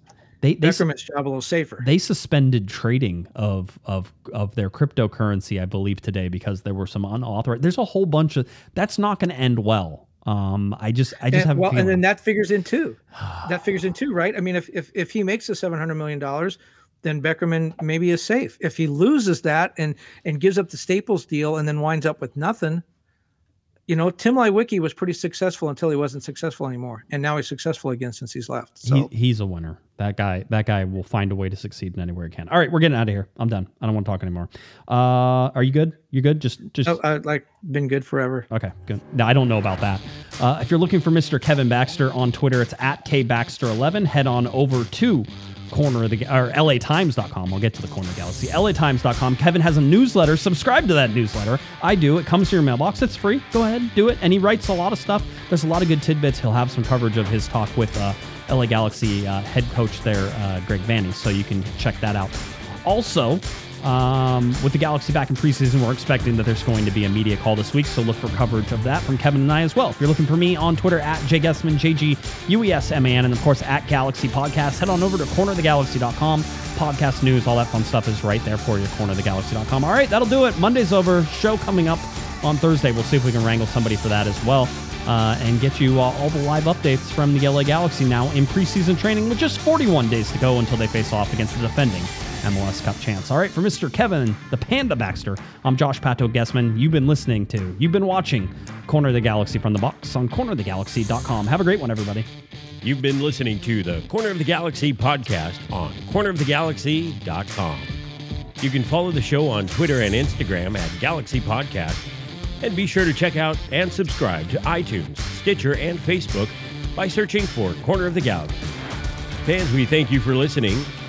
they they Beckerman's job a little safer. they suspended trading of of of their cryptocurrency, I believe, today because there were some unauthorized. There's a whole bunch of that's not going to end well. Um, I just I just and, have well, and then that figures in too. that figures in too, right? I mean, if if if he makes the seven hundred million dollars, then Beckerman maybe is safe. If he loses that and and gives up the Staples deal and then winds up with nothing, you know, Tim Leiweke was pretty successful until he wasn't successful anymore, and now he's successful again since he's left. So he, he's a winner. That guy, that guy will find a way to succeed in anywhere he can. All right, we're getting out of here. I'm done. I don't want to talk anymore. Uh, are you good? You good? Just, just. I, I like been good forever. Okay, good. No, I don't know about that. Uh, if you're looking for Mr. Kevin Baxter on Twitter, it's at kbaxter11. Head on over to corner of the or latimes.com. I'll get to the corner of the galaxy. latimes.com. Kevin has a newsletter. Subscribe to that newsletter. I do. It comes to your mailbox. It's free. Go ahead, do it. And he writes a lot of stuff. There's a lot of good tidbits. He'll have some coverage of his talk with uh, LA Galaxy uh, head coach there, uh, Greg Vanney. So you can check that out. Also, um, with the Galaxy back in preseason, we're expecting that there's going to be a media call this week, so look for coverage of that from Kevin and I as well. If you're looking for me on Twitter at jguesman, J-G-U-E-S-M-A-N, and of course at Galaxy Podcast, head on over to cornerthegalaxy.com. Podcast news, all that fun stuff is right there for you, cornerthegalaxy.com. All right, that'll do it. Monday's over. Show coming up on Thursday. We'll see if we can wrangle somebody for that as well. Uh, and get you uh, all the live updates from the LA Galaxy now in preseason training with just 41 days to go until they face off against the defending MLS Cup chance. All right, for Mr. Kevin, the Panda Baxter, I'm Josh Pato Guesman. You've been listening to, you've been watching Corner of the Galaxy from the box on cornerthegalaxy.com. Have a great one, everybody. You've been listening to the Corner of the Galaxy podcast on cornerofthegalaxy.com. You can follow the show on Twitter and Instagram at Galaxy Podcast. And be sure to check out and subscribe to iTunes, Stitcher, and Facebook by searching for Corner of the Galaxy. Fans, we thank you for listening,